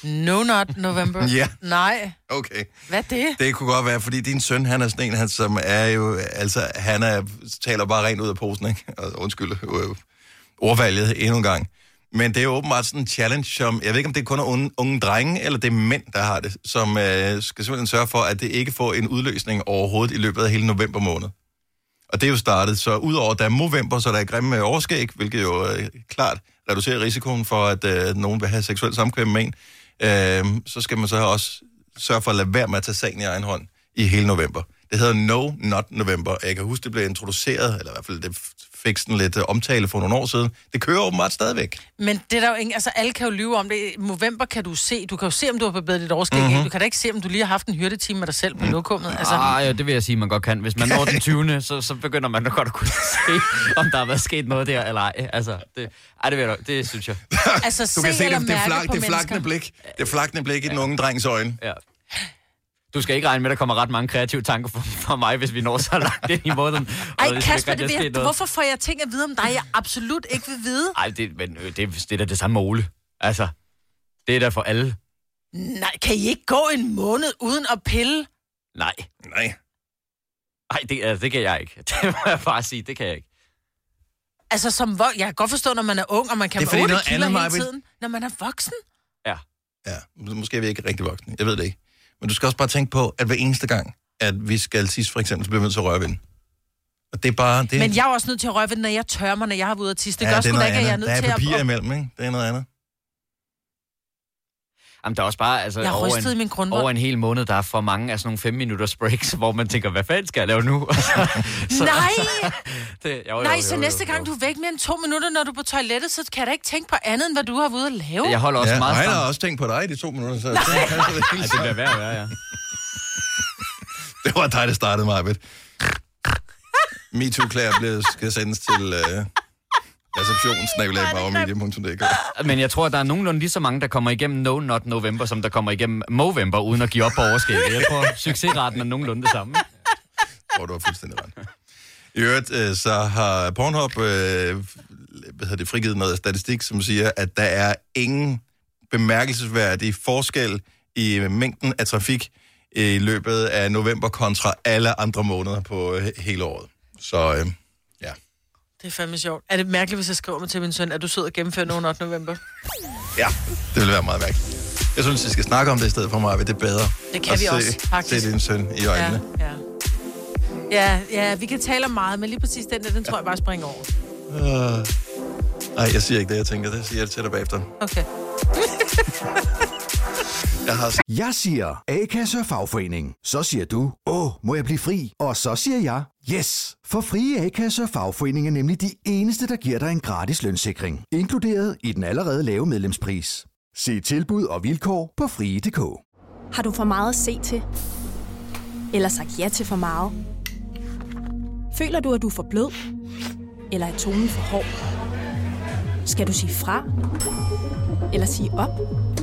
No Not November. Ja. Nej, Okay. hvad er det? Det kunne godt være, fordi din søn, han er sådan en, han, som er jo... Altså, han er, taler bare rent ud af posen, ikke? Og, undskyld øh, ordvalget endnu en gang. Men det er jo åbenbart sådan en challenge, som... Jeg ved ikke, om det kun er unge, unge drenge, eller det er mænd, der har det, som øh, skal simpelthen sørge for, at det ikke får en udløsning overhovedet i løbet af hele november måned. Og det er jo startet, så udover at der er november, så der er grimme øh, overskæg, hvilket jo øh, klart reducerer risikoen for, at øh, nogen vil have seksuelt samkvem med en, øh, så skal man så også sørge for at lade være med at tage sagen i egen hånd i hele november. Det hedder No Not November. Jeg kan huske, det blev introduceret, eller i hvert fald det fik sådan lidt øh, omtale for nogle år siden. Det kører åbenbart stadigvæk. Men det er der jo ingen... Altså, alle kan jo lyve om det. I november kan du se... Du kan jo se, om du har forbedret dit overskæg. Mm-hmm. Du kan da ikke se, om du lige har haft en hyrdetime med dig selv på lokummet. Altså, Ah, ja, det vil jeg sige, man godt kan. Hvis man når den 20. så, så begynder man da godt at kunne se, om der har været sket noget der, eller ej. Altså, det, ej, det, vil jeg, det synes jeg. altså Du kan se det, det, mærke flag, på det flakne mennesker. blik. Det flakne blik i den unge drengs øjne. Ja. Du skal ikke regne med, at der kommer ret mange kreative tanker fra, fra mig, hvis vi når så langt ind i måneden. Og Ej, der Kasper, det noget. hvorfor får jeg ting at vide om dig, jeg absolut ikke vil vide? Ej, det, men, øh, det, det er da det samme med Ole. Altså, det er da for alle. Nej, kan I ikke gå en måned uden at pille? Nej. Nej. Nej, det, altså, det kan jeg ikke. Det må jeg bare sige, det kan jeg ikke. Altså, som vok- jeg kan godt forstå, når man er ung, og man kan Det er fordi være 8 noget kilo hele vil- tiden. Når man er voksen. Ja. Ja, måske er vi ikke rigtig voksne. Jeg ved det ikke. Men du skal også bare tænke på, at hver eneste gang, at vi skal tisse for eksempel, så bliver vi nødt til at røre ved den. Og det er bare... Det, Men jeg er også nødt til at røre ved den, når jeg tørrer mig, når jeg har været ude at tisse. Det ja, gør er sgu da ikke, at jeg er nødt Der til er papir at... imellem, ikke? Det er noget andet. Jamen, der er også bare, altså, Jeg har over, min en, grundvold. over en hel måned, der er for mange af sådan nogle fem minutters breaks, hvor man tænker, hvad fanden skal jeg lave nu? så, Nej! det, jo, jo, Nej, jo, så jo, næste jo. gang du er væk mere end to minutter, når du er på toilettet, så kan jeg da ikke tænke på andet, end hvad du har været ude at lave. Jeg holder også Ja, og meget han har stramt. også tænkt på dig i de to minutter, så det, Ej, det bliver værd at være, ja. det var dig, der startede mig, ved. MeToo-klæder bliver- skal sendes til uh, receptionsnabelag.dk. Men jeg tror, at der er nogenlunde lige så mange, der kommer igennem No Not November, som der kommer igennem Movember, uden at give op på overskægget. Jeg tror, succesraten er nogenlunde det samme. Hvor du har fuldstændig ret. I øvrigt, øh, så har Pornhub øh, hvad hedder det, frigivet noget statistik, som siger, at der er ingen bemærkelsesværdig forskel i mængden af trafik i løbet af november kontra alle andre måneder på øh, hele året. Så øh. Det er fandme sjovt. Er det mærkeligt, hvis jeg skriver mig til min søn, at du sidder og gennemfører nogen 8. november? ja, det vil være meget mærkeligt. Jeg synes, vi skal snakke om det i stedet for mig, det er bedre. Det kan vi se, også, faktisk. Se din søn i Ja, øjnene. ja. Ja, ja, vi kan tale om meget, men lige præcis den der, den tror jeg bare springer over. Ja. Uh, nej, jeg siger ikke det, jeg tænker. Det siger jeg til dig bagefter. Okay. Jeg har Jeg siger A-kasse og fagforening. Så siger du, åh, må jeg blive fri? Og så siger jeg, yes! For frie A-kasse og fagforening er nemlig de eneste, der giver dig en gratis lønssikring. Inkluderet i den allerede lave medlemspris. Se tilbud og vilkår på frie.dk. Har du for meget at se til? Eller sagt ja til for meget? Føler du, at du er for blød? Eller er tonen for hård? Skal du sige fra? Eller sige op?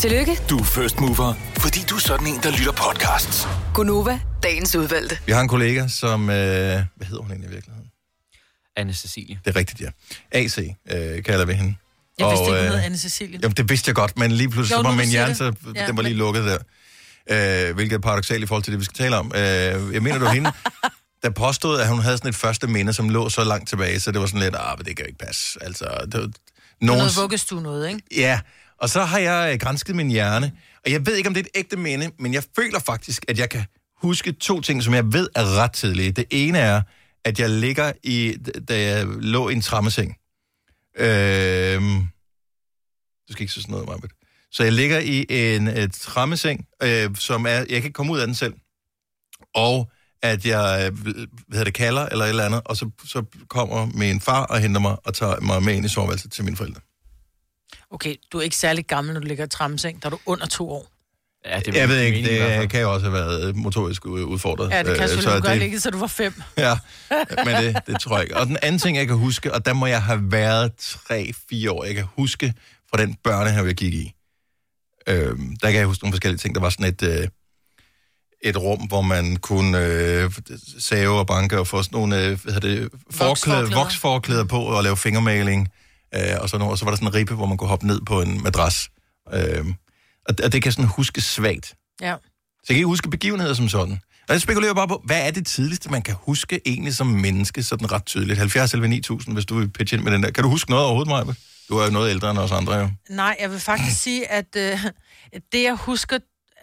Tillykke, Du er first mover, fordi du er sådan en, der lytter podcasts. Gunova, dagens udvalgte. Vi har en kollega, som... Øh, hvad hedder hun egentlig i virkeligheden? Anne Cecilie. Det er rigtigt, ja. AC øh, kalder vi hende. Jeg vidste ikke, hun øh, hed Anne-Cecilie. Jamen, det vidste jeg godt, men lige pludselig Jo, så var du min hjerne, så det. Ja, den var lige men- lukket der. Øh, hvilket er paradoxalt i forhold til det, vi skal tale om. Øh, jeg mener, var hende, der påstod, at hun havde sådan et første minde, som lå så langt tilbage, så det var sådan lidt, ah, det kan jo ikke passe. Altså, det var, Nogen... nogen, Noget vuggestue noget, ikke? Ja, og så har jeg øh, grænsket min hjerne, og jeg ved ikke, om det er et ægte minde, men jeg føler faktisk, at jeg kan huske to ting, som jeg ved er ret tidlige. Det ene er, at jeg ligger i, da jeg lå i en trammeseng. Øhm, du skal ikke sige sådan noget, Marbet. Så jeg ligger i en et trammeseng, øh, som er, jeg kan ikke komme ud af den selv. Og at jeg, øh, hvad det, kalder eller et eller andet, og så, så kommer min far og henter mig og tager mig med ind i soveværelset til mine forældre. Okay, du er ikke særlig gammel, når du ligger i trammeseng. Der er du under to år. Ja, Jeg ved ikke, det kan jo også have været motorisk u- udfordret. Ja, det kan Øh, selvfølgelig. så Du det- ikke, så du var fem. Ja, men det, det tror jeg ikke. Og den anden ting, jeg kan huske, og der må jeg have været 3-4 år, jeg kan huske fra den børnehave, jeg gik i. Øh, der kan jeg huske nogle forskellige ting. Der var sådan et, øh, et rum, hvor man kunne øh, save og banke og få sådan nogle øh, hvad hedder det, forklæder, Voksforklæder. voksforklæder på og lave fingermaling. Øh, og, sådan noget. og så var der sådan en ribe, hvor man kunne hoppe ned på en madras. Øh, og, og det kan sådan huske svagt. Ja. Så jeg kan ikke huske begivenheder som sådan. Og jeg spekulerer bare på, hvad er det tidligste, man kan huske egentlig som menneske, sådan ret tydeligt? 70 eller 9000, hvis du vil pitche ind med den der. Kan du huske noget overhovedet, Maja? Du er jo noget ældre end os andre, jo. Nej, jeg vil faktisk sige, at øh, det, jeg husker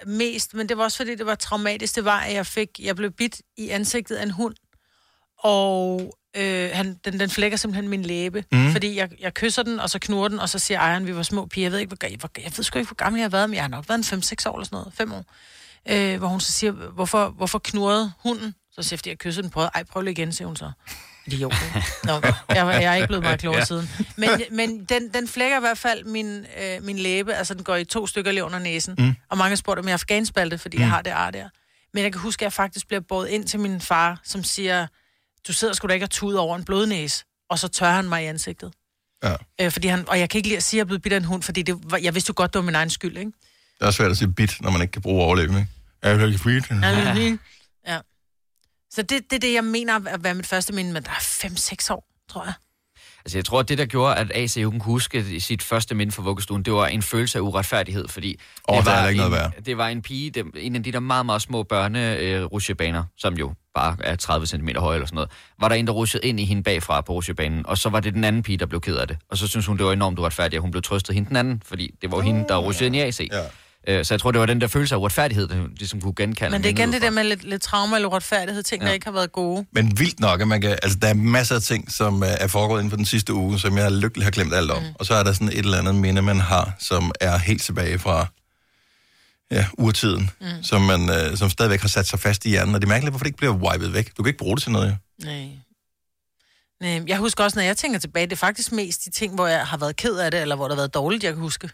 mest, men det var også fordi, det var traumatisk, det var, at jeg fik, jeg blev bidt i ansigtet af en hund, og øh, han, den, den flækker simpelthen min læbe, mm. fordi jeg, jeg kysser den, og så knurrer den, og så siger ejeren, vi var små piger, jeg ved, ikke, hvor, jeg, hvor, jeg ved sgu ikke, hvor gammel jeg har været, men jeg har nok været en 5-6 år eller sådan noget, 5 år, øh, hvor hun så siger, hvorfor, hvorfor knurrede hunden? Så siger jeg, fordi jeg kyssede den, prøvede, ej, prøv lige igen, siger hun så. Idiot. Nå, jeg, jeg er ikke blevet meget klogere Ja. siden. Men, men den, den flækker i hvert fald min, øh, min læbe, altså den går i to stykker lige under næsen. Mm. Og mange har spurgt, om jeg har afghanspalte, fordi mm. jeg har det ar der. Men jeg kan huske, at jeg faktisk bliver båret ind til min far, som siger, du sidder sgu da ikke og tuder over en blodnæse. Og så tørrer han mig i ansigtet. Ja. Øh, fordi han, og jeg kan ikke lide at sige, at jeg er blevet bidt af en hund, fordi det var, jeg vidste jo godt, det var min egen skyld, ikke? Det er svært at sige bit, når man ikke kan bruge overlevning. ikke? Jeg jo ikke frit. Ja. Så det, det er det, jeg mener at være mit første minde, men der er 5-6 år, tror jeg. Altså, jeg tror, at det, der gjorde, at AC hun kunne huske i sit første minde for vuggestuen, det var en følelse af uretfærdighed, fordi Åh, det, var ikke en, noget det var en pige, det, en af de der meget, meget små børne øh, som jo bare er 30 cm høje eller sådan noget, var der en, der rushede ind i hende bagfra på rusjebanen, og så var det den anden pige, der blev ked af det. Og så synes hun, det var enormt uretfærdigt, at hun blev trøstet hende den anden, fordi det var oh, hende, der rushede ind i AC. Ja. Øh, Så jeg tror, det var den der følelse af uretfærdighed, der ligesom kunne genkalde Men det er igen det der med lidt, lidt trauma eller uretfærdighed, ting, ja. der ikke har været gode. Men vildt nok, at man kan, altså, der er masser af ting, som øh, er foregået inden for den sidste uge, som jeg lykkelig har glemt alt om. Mm. Og så er der sådan et eller andet minde, man har, som er helt tilbage fra ja, urtiden, mm. som, man, øh, som stadigvæk har sat sig fast i hjernen. Og det er mærkeligt, hvorfor det ikke bliver wiped væk. Du kan ikke bruge det til noget, jo. Nej. Nej, jeg husker også, når jeg tænker tilbage, det er faktisk mest de ting, hvor jeg har været ked af det, eller hvor det har været dårligt, jeg kan huske.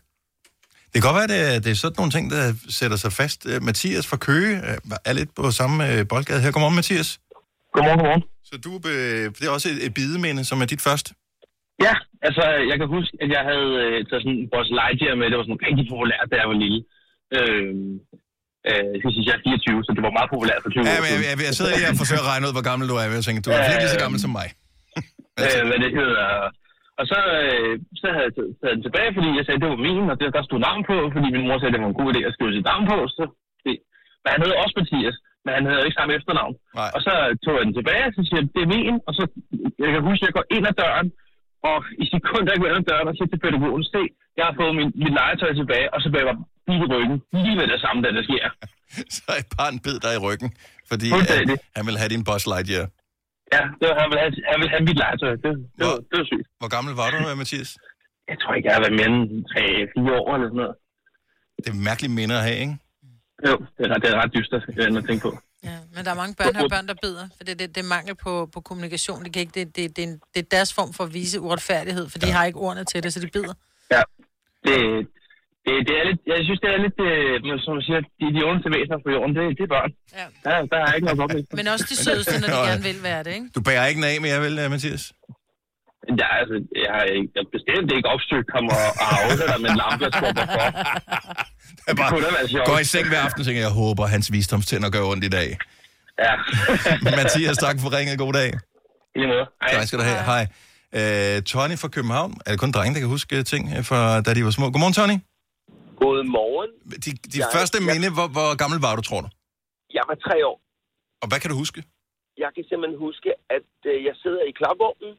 Det kan godt være, at det, er- det er sådan nogle ting, der sætter sig fast. Øh, Mathias fra Køge øh, er lidt på samme øh, boldgade her. Godmorgen, Mathias. Godmorgen, godmorgen. Så du, det er også et, et bideminde, som er dit første? Ja, altså, jeg kan huske, at jeg havde øh, taget sådan en Buzz Lightyear med. Det var sådan rigtig populært, da jeg var lille. Øh, øh, jeg synes, jeg er 24, så det var meget populært for 20 Ja, år men jeg, siden. jeg, jeg sidder lige og forsøger at regne ud, hvor gammel du er. Jeg tænker, du er virkelig lige så gammel som mig. øh, hvad det hedder. Og så, øh, så havde jeg taget den tilbage, fordi jeg sagde, at det var min, og det, der stod navn på, fordi min mor sagde, at det var en god idé at skrive sit navn på. Så det. Men han hed også Mathias, men han havde ikke samme efternavn. Nej. Og så tog jeg den tilbage, og så siger jeg, det er min, og så, jeg kan huske, at jeg går ind ad døren, og i sekunder, jeg går ind ad døren og siger til pædagogen, se, jeg har fået min, mit legetøj tilbage, og så bliver jeg bare bidt i ryggen, lige med det samme, da det sker. Så et barn bed dig i ryggen, fordi at, han vil have din Buzz Lightyear. Ja, det var, han, ville have, han ville have mit legetøj. Det, det, var, det var sygt. Hvor gammel var du, øh, Mathias? Jeg tror ikke, jeg har været mere end 3-4 år eller sådan noget. Det er mærkelige minder at have, ikke? Jo, det er, ret- det er ret dystert at tænke på. Men der er mange børn, der har børn, der bider, for det, det, det er mangel på, på kommunikation. Det, kan ikke, det, det, det, er en- det er deres form for at vise uretfærdighed, for de har ikke ordene til det, så de bider. Ja, det, det, det er lidt, jeg synes, det er lidt, øh, som man siger, de, de ondeste væsener på jorden, det, det er børn. Ja. Der, der er ikke noget godt med. Men også de sødeste, når de gerne vil være det, ikke? Du bærer ikke en af mere, vel, øh, Mathias? Ja, altså, jeg har ikke- jeg har bestemt ikke opsøgt ham og, og afsat dig med en lampe, jeg skubber for. Det er bare, sjovt. går i seng hver aften tænker, jeg håber, hans visdomstænder gør ondt i dag. Ja. Mathias, tak for ringet. God dag. I lige måde. Hej. Tak skal du have. Hej. Øh, Tony fra København. Er det kun drenge, der kan huske ting øh, fra da de var små? Godmorgen, Tony. Godmorgen. De, de Jeg- første jeg- minde, hvor, hvor gammel var du, tror du? Jeg var tre år. Og hvad kan du huske? Jeg kan simpelthen huske, at øh, jeg sidder i klapvognen,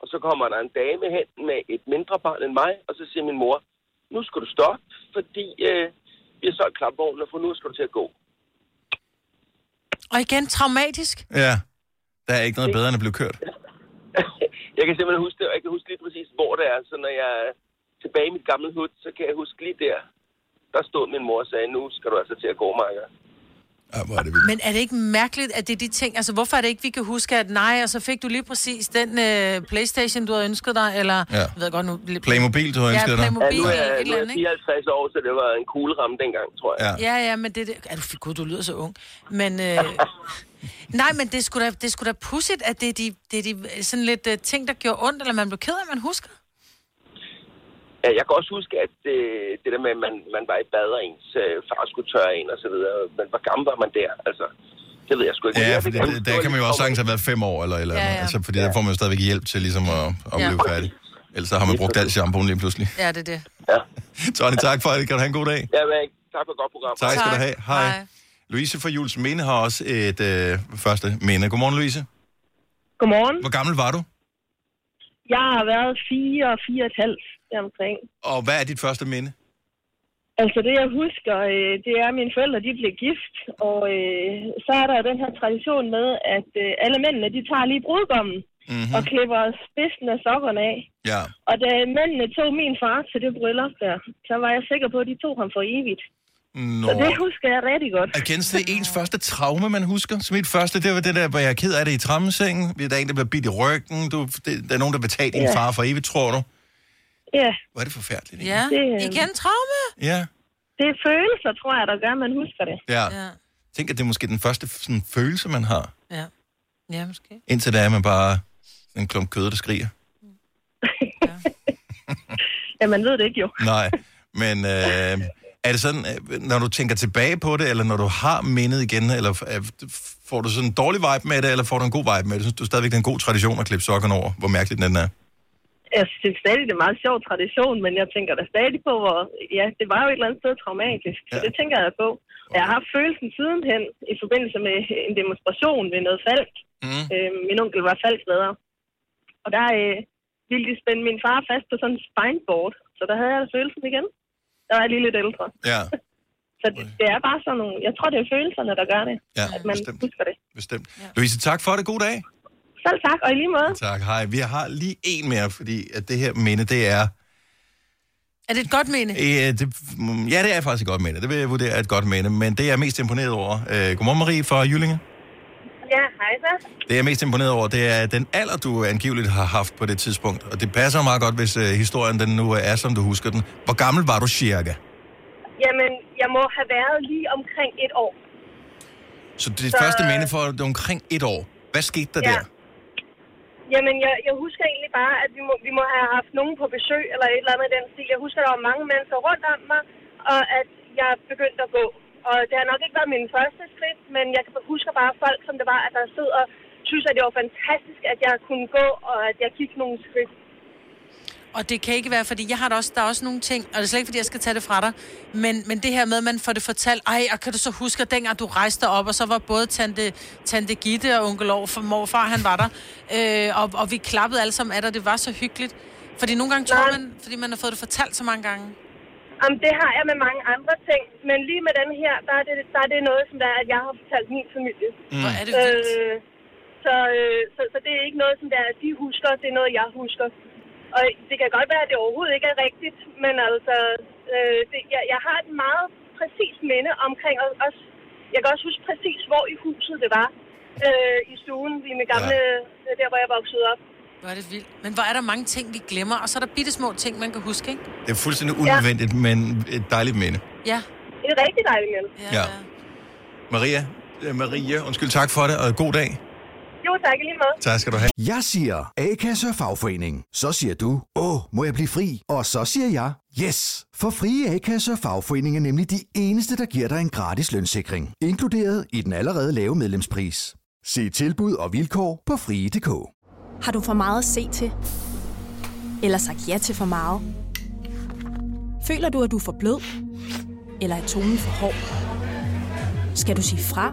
og så kommer der en dame hen med et mindre barn end mig, og så siger min mor, nu skal du stoppe, fordi øh, vi har solgt klapvognen, og for nu skal du til at gå. Og igen, traumatisk. Ja. Der er ikke noget bedre, end at blive kørt. Jeg kan simpelthen huske det, og jeg kan huske lige præcis, hvor det er. Så når jeg er tilbage i mit gamle hud, så kan jeg huske lige der, der stod min mor og sagde, nu skal du altså til at gå, Marker. Ja, er det vildt. Men er det ikke mærkeligt, at det er de ting... Altså, hvorfor er det ikke, vi kan huske, at nej, og så fik du lige præcis den øh, Playstation, du havde ønsket dig, eller... Ja. Jeg ved godt nu... Playmobil, du ønsket ja, dig. Playmobil, ja, nu er, eller nu eller er andet, jeg ikke? 54 år, så det var en kugleramme dengang, tror jeg. Ja. Ja, ja, men det... det er du, gud, du lyder så ung. Men... Øh, nej, men det skulle da, det skulle da pudsigt, at det er de, det er de sådan lidt uh, ting, der gjorde ondt, eller man blev ked af, man husker. Ja, jeg kan også huske, at det, det der med, at man, man var i bad, og ens øh, far skulle tørre en og så videre. Men hvor gammel var man der? Altså, det ved jeg sgu ikke. Ja, Jeg for fik- det, der kan man jo også sagtens have været fem år, eller, eller Ja, ja, ja. ja. Altså, fordi der får man jo stadigvæk hjælp til ligesom at, at Ja. blive færdig. Ellers så har man brugt alt shampooen lige pludselig. Ja, det er det. Tony, tak for det. Kan du have en god dag? Ja, men tak for et godt program. Tak skal du have. Hej. Louise fra Jules Minde har også et øh, første minde. Godmorgen, Louise. Godmorgen. Hvor gammel var du? Jeg har været fire og fire og et halvt deromkring. Og hvad er dit første minde? Altså det, jeg husker, øh, det er, at mine forældre de blev gift, og øh, så er der den her tradition med, at øh, alle mændene, de tager lige brudgommen mm-hmm. og klipper spidsen af sokkerne af. Ja. Og da mændene tog min far til det bryllup der, så var jeg sikker på, at de tog ham for evigt. Nå. Så det husker jeg rigtig godt. Igen, så det er ens første traume, man husker. Så mit første, det var det der, hvor jeg er ked af det i trammesengen. Der er en, der bliver bidt i ryggen. Du, det, der er nogen, der vil tage din Ja. far for evigt, tror du. Ja. Hvor er det forfærdeligt. Ja, Det, øh, igen traume. Ja. Det er følelser, tror jeg, der gør, at man husker det. Ja. ja. Tænk, at det er måske den første sådan, følelse, man har. Ja. Ja, måske. Indtil da er man bare en klump kød, der skriger. Ja, man ved det ikke jo. Nej, men øh, er det sådan, øh, når du tænker tilbage på det, eller når du har mindet igen, eller får du sådan en dårlig vibe med det, eller får du en god vibe med det? Synes du stadigvæk, det er en god tradition at klippe sokkerne over, hvor mærkeligt den er? Jeg synes stadig, det er en meget sjov tradition, men jeg tænker da stadig på, hvor... Ja, det var jo et eller andet sted traumatisk, så det tænker jeg på. Jeg har haft følelsen sidenhen i forbindelse med en demonstration ved noget falk. Mm. Øh, min onkel var falkleder. Og der øh, ville de spænde min far fast på sådan en spineboard, så der havde jeg følelsen igen. Der var jeg lige lidt ældre. Ja, Så det, det er bare sådan nogle... Jeg tror, det er følelserne, der gør det. ja At man bestemt. husker det. bestemt. Ja. Louise, tak for det. God dag. Selv tak, og i lige måde. Tak, hej. Vi har lige en mere, fordi at det her minde, det er... Er det et godt minde? Øh, det, ja, det er faktisk et godt minde. Det vil jeg vurdere er et godt minde, men det er jeg mest imponeret over. Øh, godmorgen, Marie fra Jyllinge. Ja, hej så. Det jeg er mest imponeret over, det er den alder, du angiveligt har haft på det tidspunkt. Og det passer meget godt, hvis øh, historien den nu er, som du husker den. Hvor gammel var du cirka? Jamen, jeg må have været lige omkring et år. Så det Så- første minde for det er omkring et år. Hvad skete der Ja. der? Jamen, jeg, jeg husker egentlig bare, at vi må, vi må have haft nogen på besøg, eller et eller andet i den stil. Jeg husker, at der var mange mennesker rundt om mig, og at jeg begyndte at gå. Og det har nok ikke været min første skridt, men jeg husker bare folk, som det var, at der stod og synes, at det var fantastisk, at jeg kunne gå, og at jeg gik nogle skridt. Og det kan ikke være, fordi jeg har da også, der er også nogle ting, og det er slet ikke, fordi jeg skal tage det fra dig, men, men det her med, at man får det fortalt, ej, og kan du så huske, at dengang du rejste op, og så var både tante, tante Gitte og onkel År, for morfar, han var der, øh, og, og vi klappede alle sammen af dig, det var så hyggeligt. Fordi nogle gange tror man, fordi man har fået det fortalt så mange gange. Jamen, det har jeg med mange andre ting, men lige med den her, der er det, der er det noget, som der er, at jeg har fortalt min familie. Mm. Hvor er det vildt. Øh, så, øh, så, så det er ikke noget, som der, er, at de husker, det er noget, jeg husker. Og det kan godt være, at det overhovedet ikke er rigtigt, men altså, øh, det, jeg, jeg har et meget præcist minde omkring, og også, jeg kan også huske præcis, hvor i huset det var, øh, i stuen, i mit gamle, ja. der hvor jeg voksede op. Hvor er det vildt. Men hvor er der mange ting, vi glemmer, og så er der bitte små ting, man kan huske, ikke? Det er fuldstændig unødvendigt, ja. men et dejligt minde. Ja. Det er rigtig dejligt minde. Ja. Maria, øh, Maria, undskyld, tak for det, og god dag. Jo, tak lige måde. Tak skal du have. Jeg siger A-kasse og fagforening. Så siger du, åh, må jeg blive fri? Og så siger jeg, yes! For frie A-kasse og fagforening er nemlig de eneste, der giver dig en gratis lønssikring. Inkluderet i den allerede lave medlemspris. Se tilbud og vilkår på frie.dk. Har du for meget at se til? Eller sagt ja til for meget? Føler du, at du er for blød? Eller er tonen for hård? Skal du sige fra?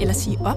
Eller sige op?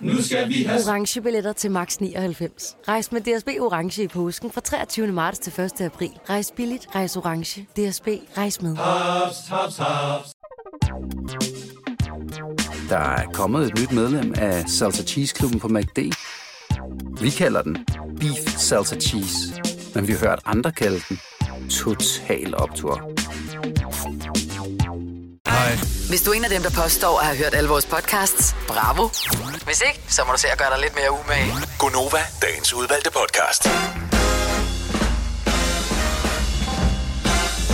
Nu skal vi have... Orange billetter til max 99. Rejs med DSB Orange i påsken fra 23. marts til 1. april. Rejs billigt, rejs orange. DSB, rejs med. Haps, haps, haps. Der er kommet et nyt medlem af Salsa Cheese Klubben på MACD. Vi kalder den Beef Salsa Cheese, men vi har hørt andre kalde den Total Optor. Hvis du er en af dem, der påstår at have hørt alle vores podcasts, bravo. Hvis ikke, så må du se at gøre dig lidt mere umage. Gonova, dagens udvalgte podcast.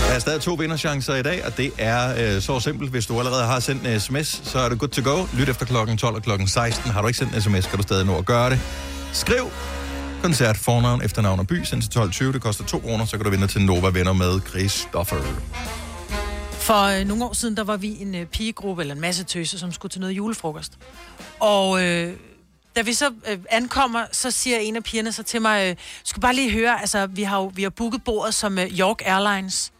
Der er stadig to vinderchancer i dag, og det er øh, så simpelt. Hvis du allerede har sendt en sms, så er det good to go. Lyt efter klokken 12 og klokken 16. Har du ikke sendt en sms, kan du stadig nå at gøre det. Skriv koncert, fornavn, efternavn og by, send til 12.20. Det koster 2 kroner, så kan du vinde til Nova Venner med Christoffer. For øh, nogle år siden, der var vi en øh, pigegruppe, eller en masse tøser, som skulle til noget julefrokost. Og øh, da vi så øh, ankommer, så siger en af pigerne så til mig, øh, skal bare lige høre, altså vi har jo vi har booket bordet som øh, York Airlines.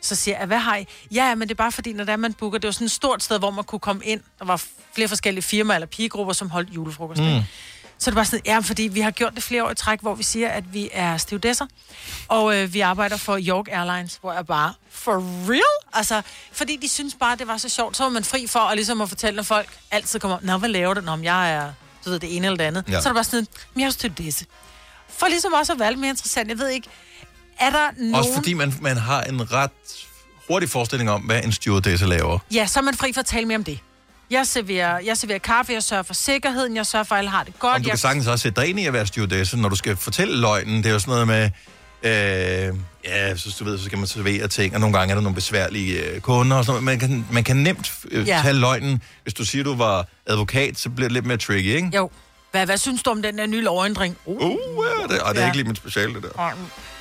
Så siger jeg, hvad har I? Ja, men det er bare fordi, når det er, man booker, det var sådan et stort sted, hvor man kunne komme ind. Der var flere forskellige firmaer eller pigegrupper, som holdt julefrokost. Mm. Så det var sådan, ja, fordi vi har gjort det flere år i træk, hvor vi siger, at vi er stewardesser, og øh, vi arbejder for York Airlines, hvor jeg bare, for real? Altså, fordi de synes bare, det var så sjovt, så var man fri for at, ligesom at fortælle, når folk altid kommer, nå, hvad laver du? Nå, men jeg er, du ved, det ene eller det andet. Ja. Så er det bare sådan, men jeg er stewardesse. For ligesom også at være mere interessant, jeg ved ikke, er der nogen... Også fordi man, man har en ret hurtig forestilling om, hvad en stewardesse laver. Ja, så er man fri for at tale mere om det. Jeg serverer, jeg serverer kaffe, jeg sørger for sikkerheden, jeg sørger for, at alle har det godt. Om du jeg... kan sagtens også sætte dig ind i at være stewardesse, når du skal fortælle løgnen. Det er jo sådan noget med, øh, ja, så du ved, så skal man servere ting, og nogle gange er der nogle besværlige øh, kunder og sådan noget. Man kan, man kan nemt øh, Ja. tage løgnen. Hvis du siger, du var advokat, så bliver det lidt mere tricky, ikke? Jo. Hvad, hvad synes du om den der nye lovændring? Uh, uh ja, det, og det er Ja. ikke lige mit speciale, det der.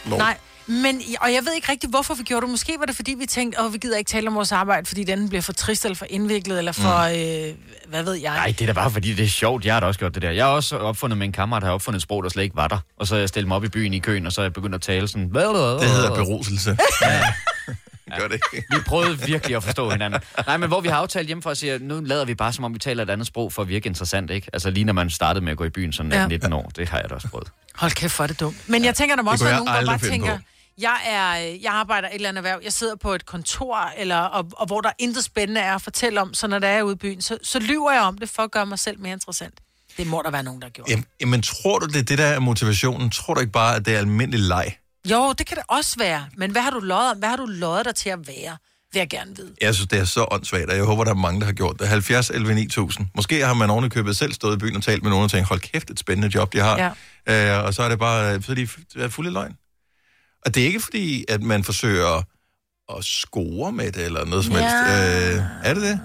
Lov. Nej, men, og jeg ved ikke rigtig, hvorfor vi gjorde det. Måske var det, fordi vi tænkte, åh, vi gider ikke tale om vores arbejde, fordi den bliver for trist eller for indviklet, eller for, mm. øh, hvad ved jeg. Nej, det er da bare fordi, det er sjovt. Jeg har da også gjort det der. Jeg har også opfundet med en kammerat, der har opfundet et sprog, der slet ikke var der. Og så jeg stillet mig op i byen i køen, og så er jeg begyndt at tale sådan... Det Det hedder beruselse. Gør det ikke. Vi prøvede virkelig at forstå hinanden. Nej, men hvor vi har aftalt hjemme for at nu lader vi bare, som om vi taler et andet sprog, for at virke interessant, ikke? Altså lige når man startede med at gå i byen som Ja. 19 år. Det har jeg da også prøvet. Hold kæft, for det dumt. Men jeg tænker, der må også være nogen, der bare tænker, på. Jeg, er, øh, jeg arbejder et eller andet erhverv, jeg sidder på et kontor, eller, og, og hvor der intet spændende er at fortælle om, så når der er ude i byen, så, så lyver jeg om det for at gøre mig selv mere interessant. Det må der være nogen, der har gjort. Jamen, jamen, tror du, det er det, der er motivationen? Tror du ikke bare, at det er almindelig leg? Jo, det kan det også være. Men hvad har du løjet om? Hvad har du løjet dig til at være? Vil jeg gerne vide. Jeg synes, det er så åndssvagt, og jeg håber, der er mange, der har gjort det. 70 11 9000. Måske har man oven købet selv stået i byen og talt med nogen og tænkt, hold kæft, et spændende job, de har. Ja. Øh, og så er det bare, så er de er fulde løgn. Og det er ikke fordi, at man forsøger at score med det, eller noget som Ja. helst. Øh, er det det?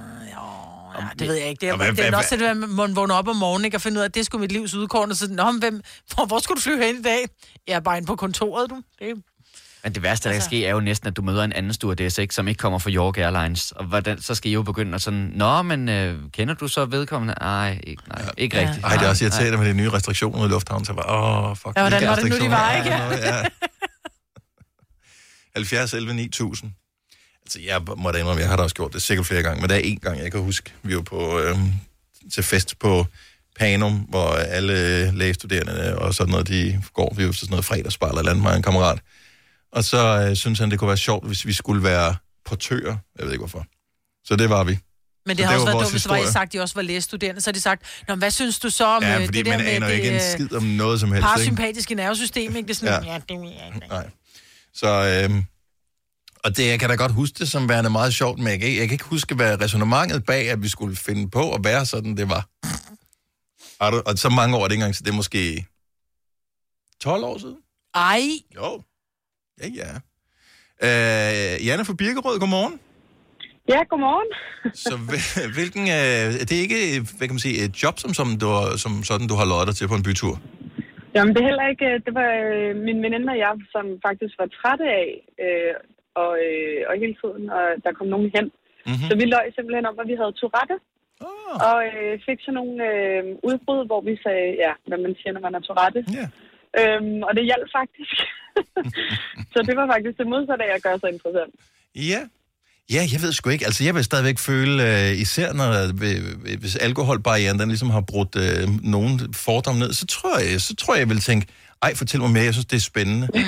Ja, det ved jeg ikke. Det er, hvad- det er hvad- også det, at man vågner op om morgenen ikke, og finder ud af, at det skulle mit livs udkårn, og så, Nå, men hvem, hvor, hvor skulle du flyve hen i dag? Jeg er bare inde på kontoret, du. Det er, Men det værste, der kan ske, er jo næsten, at du møder en anden stewardesse, ikke, som ikke kommer fra York Airlines. Og hvordan, så skal I jo begynde at sådan, Nå, men øh, kender du så vedkommende? Nej, ikke, nej, ikke Ja. rigtigt. Ej, det er også Nej, irriterende med de nye restriktioner i lufthavnen. Så bare, åh, fuck. Ja, hvordan var det nu, de var, ikke? Ja. 70 11 9000. Altså, jeg må da indrømme, jeg har da også gjort det sikkert flere gange, men der er en gang, jeg kan huske, vi var på, øhm, til fest på Panum, hvor alle lægestuderende og sådan noget, de går, vi var til sådan noget fredagsbar eller andet, og en kammerat. Og så øh, synes han, det kunne være sjovt, hvis vi skulle være portører. Jeg ved ikke hvorfor. Så det var vi. men Så det har også var været dumt, hvis det var, I sagt, de også var lægestuderende. Så har de sagt, Nå, hvad synes du så om Ja, øh, fordi det der man med aner det ikke en øh, skid om noget som helst, parasympatiske nervesystem? Ikke? Det er sådan, Ja. ja, det jeg ikke. Nej. Så, øhm, og det, jeg kan da godt huske det som værende meget sjovt, men jeg kan, ikke- jeg kan ikke huske, hvad resonemanget bag, at vi skulle finde på at være sådan, det var. Har du, og så mange år er det ikke engang, så det er måske 12 år siden? Ej. Jo. Ja, ja. Øh, Janne fra Birkerød, godmorgen. Ja, godmorgen. Så hvil- hvilken, øh, det er ikke, hvad kan man sige, et job, som, som, du, som sådan, du har løjet dig til på en bytur? Jamen, det er heller ikke... øh, Det var øh, min veninde og jeg, som faktisk var trætte af, øh, og, øh, og hele tiden, og der kom nogen hen. Mhm. Mm-hmm. Så vi løj simpelthen om, at vi havde Tourette. Oh. Og øh, fik sådan nogle øh, udbrud, hvor vi sagde, ja, hvad man siger, når man har Tourette. Yeah. Øhm, og det hjalp faktisk. så det var faktisk det modsatte af at gøre sig interessant. Ja. Ja, jeg ved sgu ikke. Altså, jeg vil stadigvæk føle, øh, især når, øh, hvis alkoholbarrieren, den ligesom har brudt øh, nogen fordom ned, så tror jeg, så tror jeg, jeg vil tænke, ej, fortæl mig mere, jeg synes, det er spændende.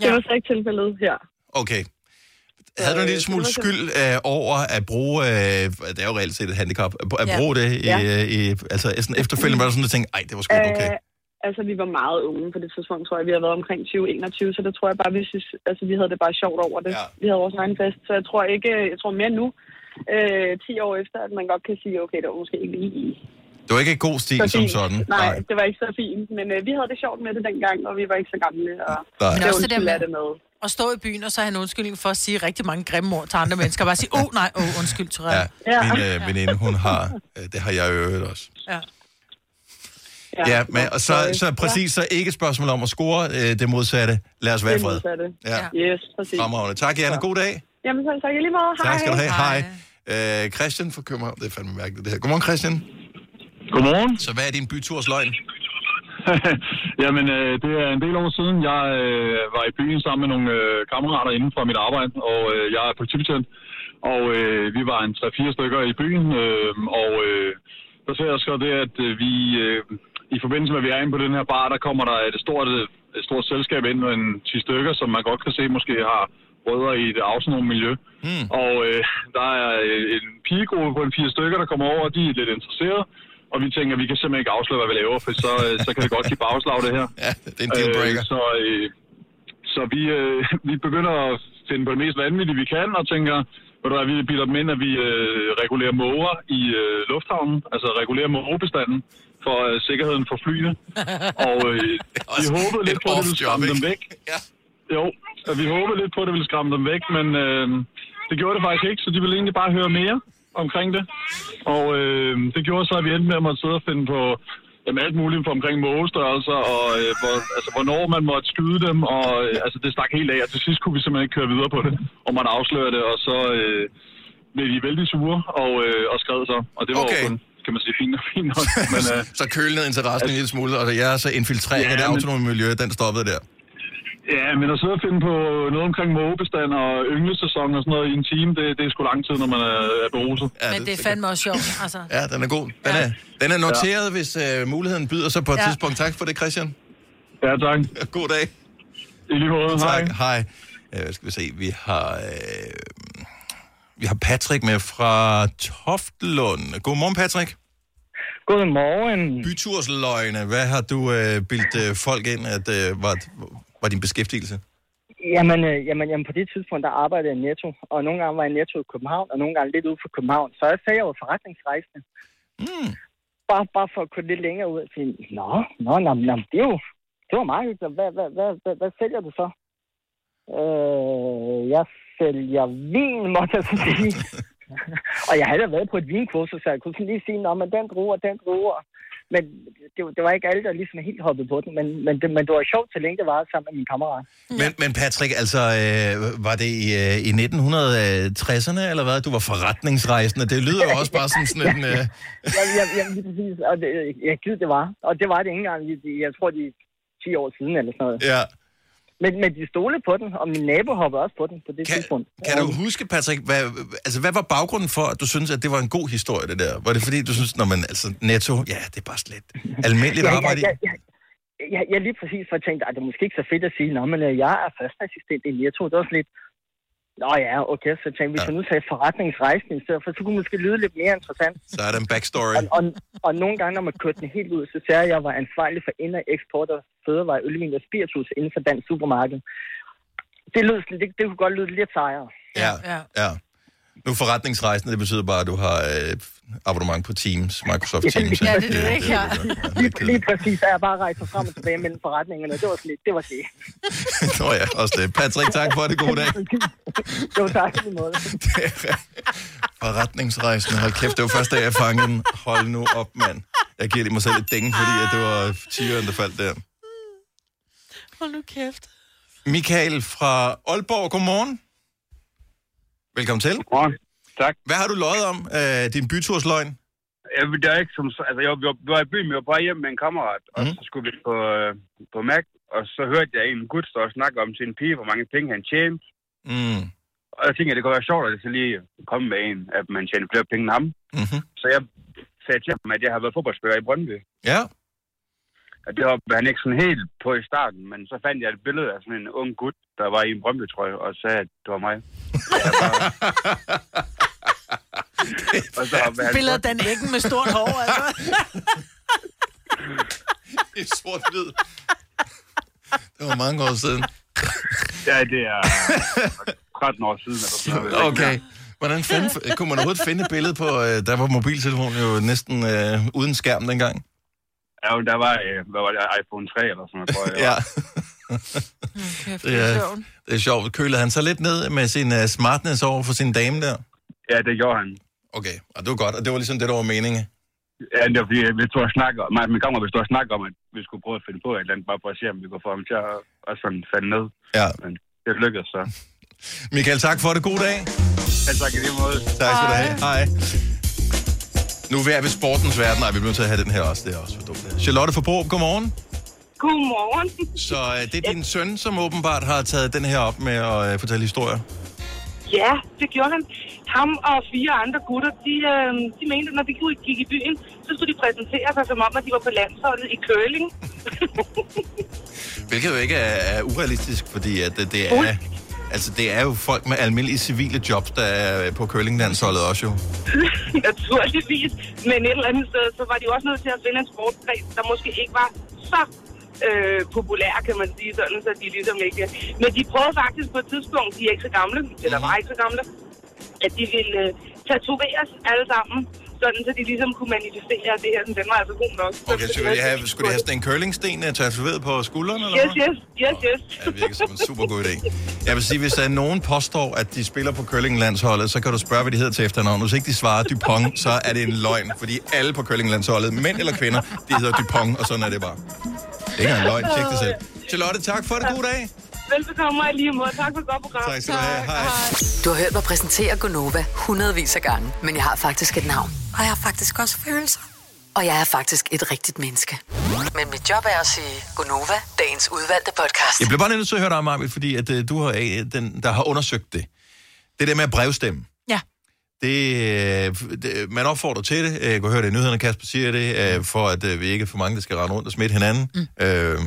Det var så ikke tilfældet her. Okay. Havde du en lille smule skyld øh, over at bruge, øh, det er jo reelt set et handicap, at, at Ja. bruge det i, Ja. øh, i altså sådan efterfølgende, var der sådan, at tænke, ej, det var sgu okay. Øh, altså, vi var meget unge på det tidspunkt, tror jeg. Vi har været omkring 20-21, så det tror jeg bare, vi, synes, altså, vi havde det bare sjovt over det. Ja. Vi havde vores egen fest, så jeg tror ikke, jeg tror mere nu, øh, 10 år efter, at man godt kan sige, okay, det var måske ikke lige Det var ikke en god stil så som sådan. Nej, det var ikke så fint. Men øh, vi havde det sjovt med det dengang, og vi var ikke så gamle. Og Nej. Men det også det der med det med. at stå i byen og så have en undskyldning for at sige rigtig mange grimme ord til andre mennesker. Bare sige, åh oh, nej, åh, oh, undskyld, Therese. Ja, min øh, veninde, hun har, øh, det har jeg jo øvet også. Ja. Ja, ja men, og så, så præcis, så ikke et spørgsmål om at score øh, det modsatte. Lad os være i Det fred. modsatte. Ja. Yes, præcis. Fremragende. Tak, Janne. God dag. Jamen, så tak lige måde. Tak skal du have. Hej. Øh, Christian fra København. Det er fandme mærkeligt, det her. Godmorgen, Christian. Godmorgen. Så hvad er din bytursløgn? Jamen, øh, det er en del år siden. Jeg øh, var i byen sammen med nogle øh, kammerater inden for mit arbejde, og øh, jeg er politibetjent. Og øh, vi var en 3-4 stykker i byen, øh, og øh, der ser jeg så det, at øh, vi øh, i forbindelse med, at vi er inde på den her bar, der kommer der et stort, et stort selskab ind med en 10 stykker, som man godt kan se måske har rødder i et autonom miljø. Mm. Og øh, der er øh, en pigegruppe på en fire stykker, der kommer over, og de er lidt interesserede. Og vi tænker, at vi kan simpelthen ikke afsløre, hvad vi laver, for så, øh, så kan det godt give bagslag, det her. Ja, det er en dealbreaker. Øh, så øh, så vi, øh, vi begynder at finde på det mest vanvittige, vi kan, og tænker, ved du hvad, vi bilder dem ind, at vi øh, regulerer måger i øh, lufthavnen, altså regulerer mågebestanden for øh, sikkerheden for flyene. og øh, vi håbede lidt på, at det ville skræmme dem væk. Ja. Jo, vi håbede lidt på, at det ville skræmme dem væk, men øh, det gjorde det faktisk ikke, så de ville egentlig bare høre mere omkring det. Og øh, det gjorde så, at vi endte med at måtte sidde og finde på jamen, alt muligt for omkring mågestørrelser, og øh, hvor, altså, hvornår man måtte skyde dem, og øh, altså, det stak helt af, og til sidst kunne vi simpelthen ikke køre videre på det, og man afsløre det, og så øh, blev de vældig sure og, øh, og skred så, og det var okay. kun, kan man sige, fint og fint nok. Men, øh, så kølnede interessen en lille smule, og jeg er så infiltrering Ja, af det men- autonome miljø, den stoppede der. Ja, men at sidde og finde på noget omkring mågebestand og ynglesæson og sådan noget i en time, det, det er sgu lang tid, når man er, er beruset. Ja, Men det er fandme også sjovt, altså. Ja, den er god. Den, er, den er noteret, ja. hvis øh, muligheden byder sig på et Ja. tidspunkt. Tak for det, Christian. Ja, tak. God dag. I lige måde, tak. Hej. Øh, skal vi se, vi har, øh, vi har Patrick med fra Toftlund. Godmorgen, Patrick. Godmorgen. Bytursløgne. Hvad har du øh, bildt øh, folk ind, at øh, var, var din beskæftigelse? Jamen, øh, jamen, jamen, på det tidspunkt, der arbejdede jeg Netto, og nogle gange var jeg Netto i København, og nogle gange lidt ude for København. Så jeg sagde, jeg var forretningsrejsende. Mm. Bare, bare for at kunne lidt længere ud og sige, nå, nå, nå, nå det, er jo, det var meget hyggeligt. Hvad, hvad, hvad, hvad, hvad sælger du så? Øh, jeg sælger vin, måtte jeg så sige. og jeg havde da været på et vinkursus, så jeg kunne sådan lige sige, nå, men den druer, den druer. Men det, var- det var ikke alle, der ligesom helt hoppede på den. Men, men, det, men det var sjovt, så længe det var sammen med min kammerat. Men, men Patrick, altså, øh, var det i, øh, i 1960'erne, eller hvad? Du var forretningsrejsende. Det lyder jo også bare som sådan en... Øh, ja, ja, ja, lige præcis. Og det, jeg gider det var. Og det var det ikke engang, jeg tror, de 10 år siden eller sådan noget. ja. Men, men de stolede på den, og min nabo hoppede også på den på det kan, tidspunkt. Kan du huske, Patrick, hvad, altså, hvad var baggrunden for, at du synes, at det var en god historie, det der? Var det fordi, du synes, når man, altså, netto, ja, det er bare slet almindeligt ja, arbejde ja, ja, ja, ja, ja, lige præcis, for jeg tænkte, at det er måske ikke så fedt at sige, Nå, men øh, jeg er fastassistent i Netto. Det var sådan lidt, Nå ja, okay, så tænkte vi, hvis jeg nu sagde forretningsrejsen i stedet for, så kunne måske lyde lidt mere interessant. Så er der en backstory. Og, og, og nogle gange, når man kørte den helt ud, så sagde jeg, at jeg var ansvarlig for ind- og eksport af fødevare, ølvin og spiritus inden for dansk supermarked. Det, lød, det, det kunne godt lyde lidt sejere. Ja, ja. ja. Nu forretningsrejsende, det betyder bare, at du har øh, abonnement på Teams, Microsoft Teams. Ja, det er det, ikke? Ja. Lige, lige præcis, der er bare rejst frem og tilbage mellem forretningerne. Det var sådan lidt, det var det. Nå ja, også det. Patrick, tak for det. God dag. Jo, tak i lige måde. Forretningsrejsende. Hold kæft, det var første dag, jeg fangede den. Hold nu op, mand. Jeg giver lige mig selv et ding, fordi at det var tigeren, der faldt der. Hold nu kæft. Michael fra Aalborg, godmorgen. Velkommen til. Godmorgen. Tak. Hvad har du løjet om? Øh, din bytursløgn? Jeg, det er ikke som, altså, jeg, var- vi var i byen, vi var på vej hjem med en kammerat, og Mhm. så skulle vi på, øh, på Mac, og så hørte jeg en gut stå og snakke om en pige, hvor mange penge han tjente. Mm. Og jeg tænkte, at det kunne være sjovt, at det så lige komme med en, at man tjener flere penge end ham. Mm-hmm. Så jeg sagde til ham, at jeg har været fodboldspiller i Brøndby. Ja. Og det var han ikke sådan helt på i starten, men så fandt jeg et billede af sådan en ung gut, der var i en Brøndby-trøje, og sagde, at det var mig. og så hoppede han Billedet af på- Dan Eggen med stort hår, altså. Det er sort-hvid. Det var mange år siden. Ja, det er 13 år siden. Eller sådan noget. Okay. Hvordan fanden, kunne man overhovedet finde et billede på, øh, der var mobiltelefonen jo næsten øh, uden skærm dengang? Ja, der var, øh, hvad var det, iPhone 3 eller sådan noget, tror jeg. det Ja. var. Det er, det er sjovt. Kølede han så lidt ned med sin uh, smartness over for sin dame der? Ja, det gjorde han. Okay, og det var godt. Og det var ligesom det, der var meningen. Ja, det var fordi, vi stod og snakke om, min kammerat, vi stod og snakke om, at vi skulle prøve at finde på et eller andet, bare for at se, om vi kunne få ham til at også sådan falde ned. Ja. Men det lykkedes så. Michael, tak for det. God dag. Ja, tak i lige måde. Tak skal du have. Hej. Nu er vi ved sportens verden. Nej, vi bliver nødt til at have den her også. Det er også for dumt. Charlotte Forbrug, godmorgen. Godmorgen. Så øh, det er din søn, som åbenbart har taget den her op med at øh, fortælle historier. Ja, det gjorde han. Ham og fire andre gutter, de, øh, de mente, at når de gik i byen, så skulle de præsentere sig som om, at de var på landsholdet i curling. Hvilket jo ikke er, er urealistisk, fordi at det, det er... Altså, det er jo folk med almindelige civile jobs, der er på curlinglandsholdet også jo. Naturligvis. Men et eller andet sted, så var de jo også nødt til at finde en sportsgren, der måske ikke var så øh, populær, kan man sige sådan, så de ligesom ikke... Men de prøvede faktisk på et tidspunkt, de er ikke så gamle, eller var ikke så gamle, at de ville øh, tatoveres alle sammen, sådan så de ligesom kunne manifestere at det her, den var altså god nok. Okay, så ville de have, skulle de have sådan en curlingsten øh, tatoveret på skulderen, eller Yes, yes, yes, yes. Ja, det virker som en super god idé. Jeg vil sige, hvis der er nogen påstår, at de spiller på curlinglandsholdet, så kan du spørge, hvad de hedder til efternavn. Hvis ikke de svarer Dupont, så er det en løgn, fordi alle på curlinglandsholdet, mænd eller kvinder, de hedder Dupont, og sådan er det bare. Det er ikke en løgn, tjek det selv. Charlotte, tak for det. God dag. Velbekomme og i lige måde. Tak for et godt program. Tak skal du have. Hej. Du har hørt mig præsentere Gonova hundredvis af gange, men jeg har faktisk et navn. Og jeg har faktisk også følelser. Og jeg er faktisk et rigtigt menneske. Men mit job er at sige Gonova, dagens udvalgte podcast. Jeg bliver bare nødt til at høre dig, Marvind, fordi at, øh, du har, øh, den, der har undersøgt det. Det der med at brevstemme. Ja. Det, øh, det, man opfordrer til det. Jeg kunne høre det i nyhederne, Kasper siger det, øh, for at øh, vi ikke er for mange, der skal rende rundt og smitte hinanden. Mm. Øh,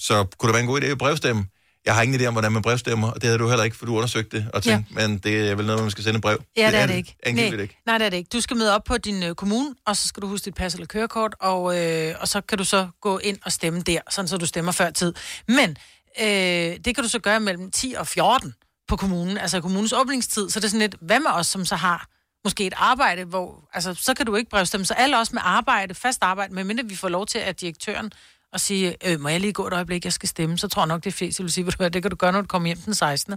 så kunne det være en god idé at brevstemme. Jeg har ingen idé om, hvordan man brevstemmer, og det havde du heller ikke, for du undersøgte det og tænkte, ja. men det er vel noget, man skal sende brev. Ja, det er det ikke. Angiveligt Nej, ikke. nej, det er det ikke. Du skal møde op på din øh, kommune, og så skal du huske dit pas eller kørekort, og, øh, og så kan du så gå ind og stemme der, sådan så du stemmer før tid. Men øh, det kan du så gøre mellem 10 og 14 på kommunen, altså kommunens åbningstid. Så det er sådan lidt, hvad med os, som så har måske et arbejde, hvor, altså, så kan du ikke brevstemme. Så alle os med arbejde, fast arbejde, medmindre vi får lov til, at direktøren og sige, øh, må jeg lige gå et øjeblik, jeg skal stemme, så tror jeg nok, det er flest, vil sige, du det kan du gøre, når du kommer hjem den 16.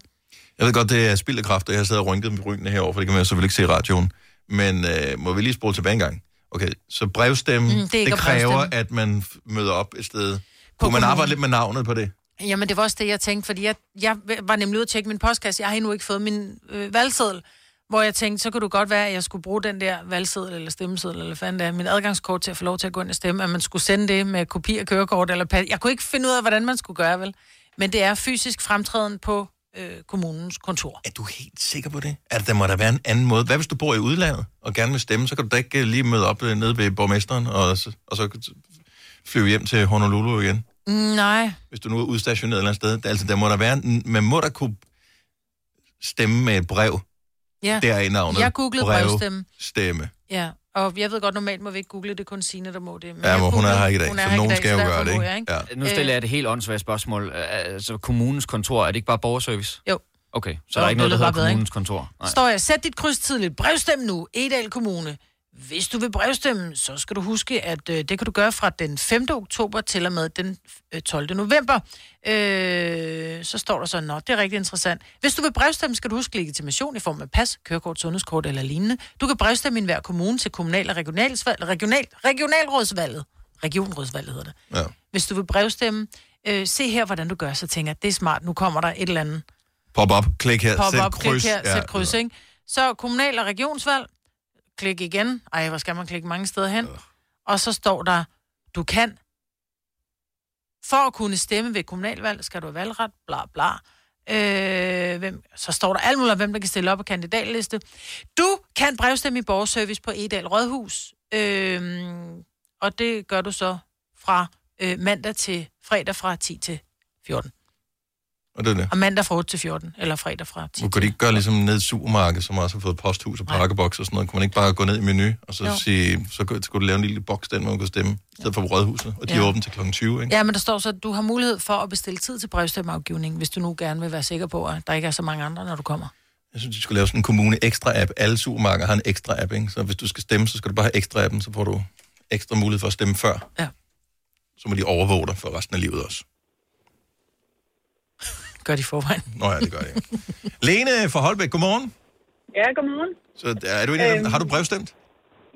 Jeg ved godt, det er spild af kraft, og jeg har siddet og rynket med brynene herovre, for det kan man selvfølgelig ikke se i radioen. Men øh, må vi lige spole tilbage en gang? Okay, så brevstemme, Mm, det det, er kræver, brevstemme. at man møder op et sted. Kunne man arbejde lidt med navnet på det? Jamen, det var også det, jeg tænkte, fordi jeg, jeg var nemlig ude at tjekke min postkasse. Jeg har endnu ikke fået min øh, valgseddel, hvor jeg tænkte, så kunne det godt være, at jeg skulle bruge den der valgseddel eller stemmeseddel, eller fanden det er, min adgangskort til at få lov til at gå ind og stemme, at man skulle sende det med kopi af kørekort eller pas. Jeg kunne ikke finde ud af, hvordan man skulle gøre, vel? Men det er fysisk fremtræden på øh, kommunens kontor. Er du helt sikker på det? At der må der være en anden måde. Hvad hvis du bor i udlandet og gerne vil stemme, så kan du da ikke øh, lige møde op øh, nede ved borgmesteren, og så, og så flyve hjem til Honolulu igen, Mm, Nej. hvis du nu er udstationeret et eller andet sted. Altså, der må der være, en- man må da kunne stemme med et brev. Ja. Der er i navnet. Jeg googlede Brev, brevstemme. Stemme. Ja, og jeg ved godt, normalt må vi ikke google det, kun Signe, der må det. Ja, jeg men hun er her ikke i dag, hun er så nogen skal jo gøre det, ikke? jeg, ikke? Ja. Nu stiller jeg et helt åndssvagt spørgsmål. Altså, kommunens kontor, er det ikke bare borgerservice? Jo. Okay, så Jo, der er ikke noget, der hedder kommunens kontor? Nej. Står jeg, sæt dit kryds tidligt, brevstem nu, Edal Kommune. Hvis du vil brevstemme, så skal du huske, at øh, det kan du gøre fra den 5. oktober til og med den øh, 12. november. Øh, så står der så, nå, det er rigtig interessant. Hvis du vil brevstemme, skal du huske legitimation i form af pas, kørekort, sundhedskort eller lignende. Du kan brevstemme i hver kommune til kommunal- og regionalsvalg, regional, regionalrådsvalget. Regionrådsvalget hedder det. Ja. Hvis du vil brevstemme, øh, se her, hvordan du gør, så tænker det er smart, nu kommer der et eller andet Pop op, klik her, pop sæt op, kryds. klik her, sæt kryds, ikke? Så kommunal- og regionsvalg, klik igen. Ej, hvor skal man klikke mange steder hen? Og så står der, du kan, for at kunne stemme ved kommunalvalg, skal du have valgret, bla bla. Øh, hvem, så står der alt muligt om, hvem der kan stille op på kandidatliste. Du kan brevstemme i borgerservice på Edal Rådhus. Øh, og det gør du så fra øh, mandag til fredag fra 10 til 14. Og det er det. Og mandag fra 8 til 14, eller fredag fra 10 Nu kunne de ikke gøre ligesom ned i et supermarked, som også har fået posthus og pakkeboks og sådan noget. Kunne man ikke bare gå ned i menu, og så Jo. sige, så skulle du lave en lille boks, den man kunne stemme, i stedet for på rådhuset, og de Ja. er åbent til kl. 20, ikke? Ja, men der står så, at du har mulighed for at bestille tid til brevstemmeafgivning, hvis du nu gerne vil være sikker på, at der ikke er så mange andre, når du kommer. Jeg synes, de skulle lave sådan en kommune ekstra app. Alle supermarkeder har en ekstra app, ikke? Så hvis du skal stemme, så skal du bare have ekstra appen, så får du ekstra mulighed for at stemme før. Ja. Så må de overvåge dig for resten af livet også. Gør de i forvejen. Nå ja, det gør de. Lene fra Holbæk, godmorgen. Ja, godmorgen. Så er du en af dem, Øhm. har du brevstemt?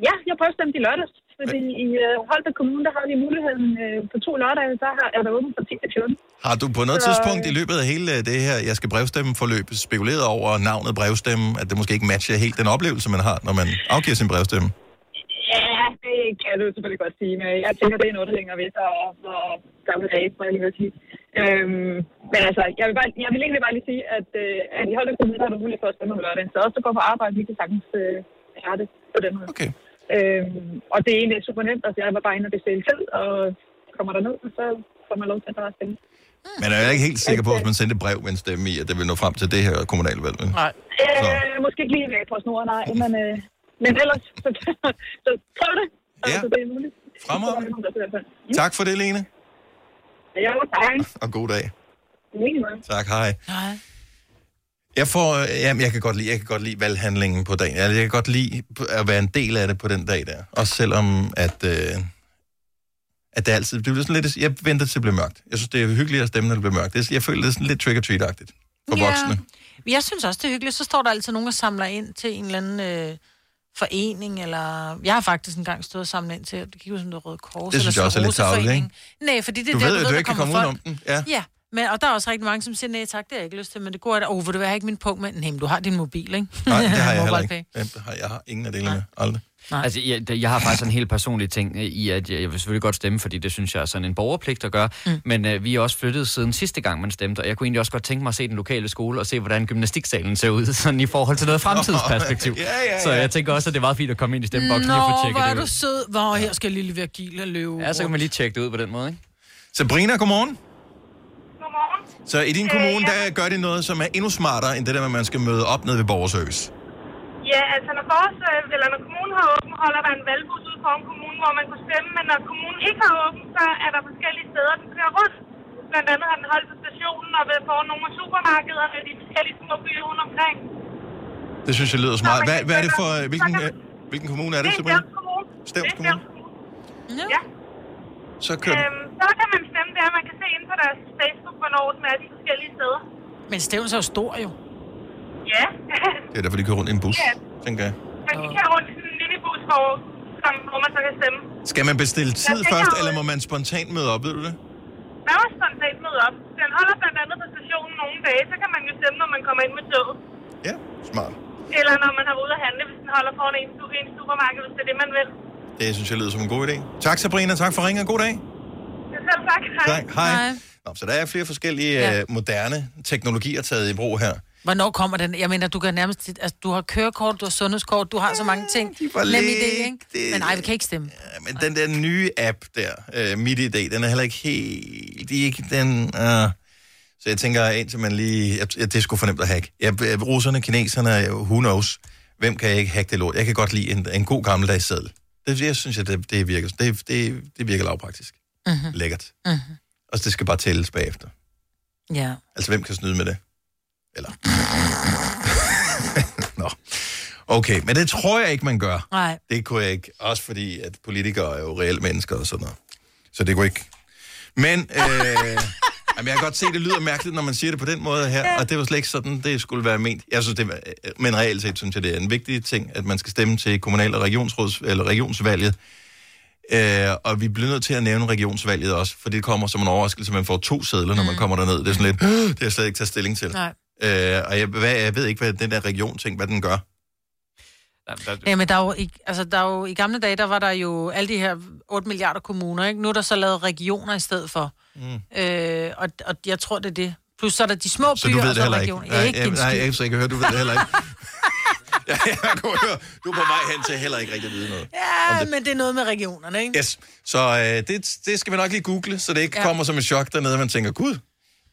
Ja, jeg brevstemte i lørdags, fordi i uh, Holbæk Kommune, der har vi muligheden uh, på to lørdage, der har, er der åbent fra 10 til 14. Har du på noget Så- tidspunkt i løbet af hele øh, det her, jeg skal brevstemme forløb, spekuleret over navnet brevstemme, at det måske ikke matcher helt den oplevelse, man har, når man afgiver sin brevstemme? Kan du selvfølgelig godt sige, men jeg tænker, det er noget, der hænger ved sig og, og gamle dage, må jeg lige vil sige. Øhm, men altså, jeg vil, bare, jeg vil egentlig bare lige sige, at, øh, at i Holbæk Kommune har du mulighed for at stemme om lørdagen, så også der går på arbejde, vi kan sagtens øh, have det på den måde. Okay. Øhm, og det er egentlig super nemt, altså jeg var bare inde og bestille tid, og kommer der ned, og så får man lov til at bare stemme. Men er jeg ikke helt sikker på, hvis man sendte brev med en stemme i, at det vil nå frem til det her kommunalvalg? Nej. Øh, måske ikke lige på snoren, nej, men, øh, men ellers, så, så prøv det. Altså, det er muligt. Fremragende. Tak for det, Lene. Ja, tak. Og god dag. Tak, hej. Nej. Jeg, får, øh, jamen, jeg, kan godt lide, jeg kan godt lide valghandlingen på dagen. Jeg, jeg kan godt lide at være en del af det på den dag der. Også selvom, at, øh, at det altid det bliver sådan lidt... Jeg venter til det bliver mørkt. Jeg synes, det er hyggeligt at stemme, når det bliver mørkt. Det, er- jeg føler, det er sådan lidt trick-or-treat-agtigt for Ja. voksne. Jeg synes også, det er hyggeligt. Så står der altid nogen, der samler ind til en eller anden øh, forening, eller... Jeg har faktisk engang stået og samlet ind til, det gik jo som det Røde Kors. Det synes eller jeg også er lidt tarveligt, Scleroseforeningen. Nej, fordi det er Du der, ved, at du der ikke kan komme folk. udenom den. Ja. Ja, men, og der er også rigtig mange, som siger, nej tak, det har jeg ikke lyst til, men det går da, oh, vil du have ikke min punkt med? Nej, men du har din mobil, ikke? Nej, det har jeg heller ikke. Jeg har, jeg har ingen af delene. Aldrig. Nej. Altså, jeg, det- jeg har faktisk en helt personlig ting øh, i, at jeg, jeg vil selvfølgelig godt stemme, fordi det synes jeg er sådan en borgerpligt at gøre. Mm. Men øh, vi er også flyttet siden sidste gang, man stemte, og jeg kunne egentlig også godt tænke mig at se den lokale skole og se, hvordan gymnastiksalen ser ud, sådan i forhold til noget fremtidsperspektiv. Ja, ja, ja. Så jeg tænker også, at det er meget fint at komme ind i stemmeboksen og få Nå, tjekket hvor er det du sød. Hvor her skal lille Virgil løbe. Ja, så kan man lige tjekke det ud på den måde, ikke? Sabrina, godmorgen. Så i din kommune, der gør de noget, som er endnu smartere, end det der med, at man skal møde op nede ved borgerservice. Ja, altså når, øh, eller når kommunen har åben, holder der en valgbus ud foran kommunen, hvor man kunne stemme, men når kommunen ikke har åben, så er der forskellige steder, den kører rundt. Blandt andet har den holdt på stationen og ved foran nogle af supermarkederne i de forskellige små byer rundt omkring. Det synes jeg lyder smart. Hvad, hvad er det for... øh, Hvilken, øh, hvilken kommune er det, Sabrina? Stevns Kommune. Er Kommune. Ja. Så kører Øhm, så kan man stemme der, man kan se ind på deres Facebook, hvornår den er de forskellige steder. Men Stevens er jo stor, jo. Ja. Det er derfor, de kører rundt i en bus, Ja. tænker jeg. Man kan køre rundt i en minibus, hvor, som, hvor man så kan stemme. Skal man bestille tid først, eller må man spontant møde op, ved du det? Man var spontant møde op. Den holder blandt andet på stationen nogle dage, så kan man jo stemme, når man kommer ind med toget. Smart. Eller når man har været ude at handle, hvis den holder foran en, en supermarked, hvis det er det, man vil. Det synes jeg lyder som en god idé. Tak, Sabrina. Tak for ringen. God dag. Ja, Selv tak. Hej. Tak. Hej. Nå, så der er flere forskellige ja. øh, moderne teknologier taget i brug her. Hvornår kommer den? Jeg mener, du kan nærmest... Altså, du har kørekort, du har sundhedskort, du har så mange ting. var Nem idé, ikke? Men nej, vi kan ikke stemme. Men den der nye app der, øh, MitID, den er heller ikke helt... De er ikke den... Øh. Så jeg tænker, indtil man lige... Jeg, jeg, det er sgu for nemt at hacke. Jeg, øh, russerne, kineserne, who knows? Hvem kan ikke hacke det lort? Jeg kan godt lide en, en god gammeldags seddel. Det, jeg synes, jeg, det, det virker, det, det, det virker lavpraktisk. Mm-hmm. Lækkert. Mm-hmm. Og det skal bare tælles bagefter. Ja. Altså, hvem kan snyde med det? Eller? Nå. Okay, men det tror jeg ikke, man gør. Nej. Det kunne jeg ikke. Også fordi, at politikere er jo reelle mennesker og sådan noget. Så det kunne ikke. Men, øh, jamen, jeg kan godt se, det lyder mærkeligt, når man siger det på den måde her. Ja. Og det var slet ikke sådan, det skulle være ment. Jeg synes, det var, men reelt set synes jeg, det er en vigtig ting, at man skal stemme til kommunal- og regionsråds, eller regionsvalget. Øh, og vi bliver nødt til at nævne regionsvalget også, for det kommer som en overraskelse, man får to sædler, når man kommer derned. Det er sådan lidt, "Åh, det har jeg slet ikke taget stilling til. Nej. Øh, og jeg, hvad, jeg ved ikke, hvad den der region-ting, hvad den gør. Ja, men der er jo, i, altså, der er jo, i gamle dage, der var der jo alle de her 8 milliarder kommuner, ikke? Nu er der så lavet regioner i stedet for. Mm. Øh, og, og jeg tror, det er det. Plus så er der de små Så byer, du ved og det så heller ikke? regioner. Nej, ikke jeg, en nej, skid. jeg, så kan høre, du ved det heller ikke. ja, jeg kunne høre, du er på vej hen til heller ikke rigtig at vide noget. Ja, men det er noget med regionerne, ikke? Yes, så øh, det, det skal vi nok lige google, så det ikke Ja. kommer som et chok dernede, man tænker, gud, det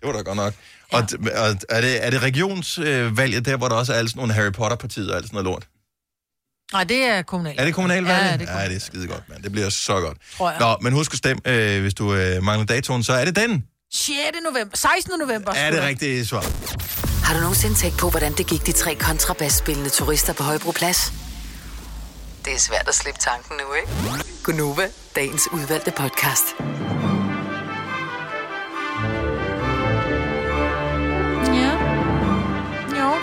var da godt nok. Ja. Og, og er, det, er det regionsvalget der, hvor der også er alle sådan nogle Harry Potter-partier og alt sådan noget lort? Nej, det er kommunalt. Er det kommunalvalget? Ja, det er ja, det er skide godt, mand. Det bliver så godt. Tror jeg. Nå, men husk at stemme, øh, hvis du øh, mangler datoen, så er det den. 6. november. 16. november. Er det rigtige svar. Har du nogensinde tænkt på, hvordan det gik de tre kontrabasspillende turister på Højbroplads? Det er svært at slippe tanken nu, ikke? Gunova, dagens udvalgte podcast. Ja. Jo.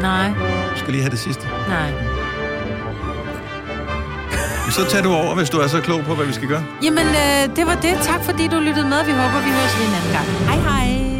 Nej. Skal lige have det sidste. Nej. Så tag du over, hvis du er så klog på, hvad vi skal gøre. Jamen, øh, det var det. Tak fordi du lyttede med. Vi håber, vi høres ved en anden gang. Hej hej.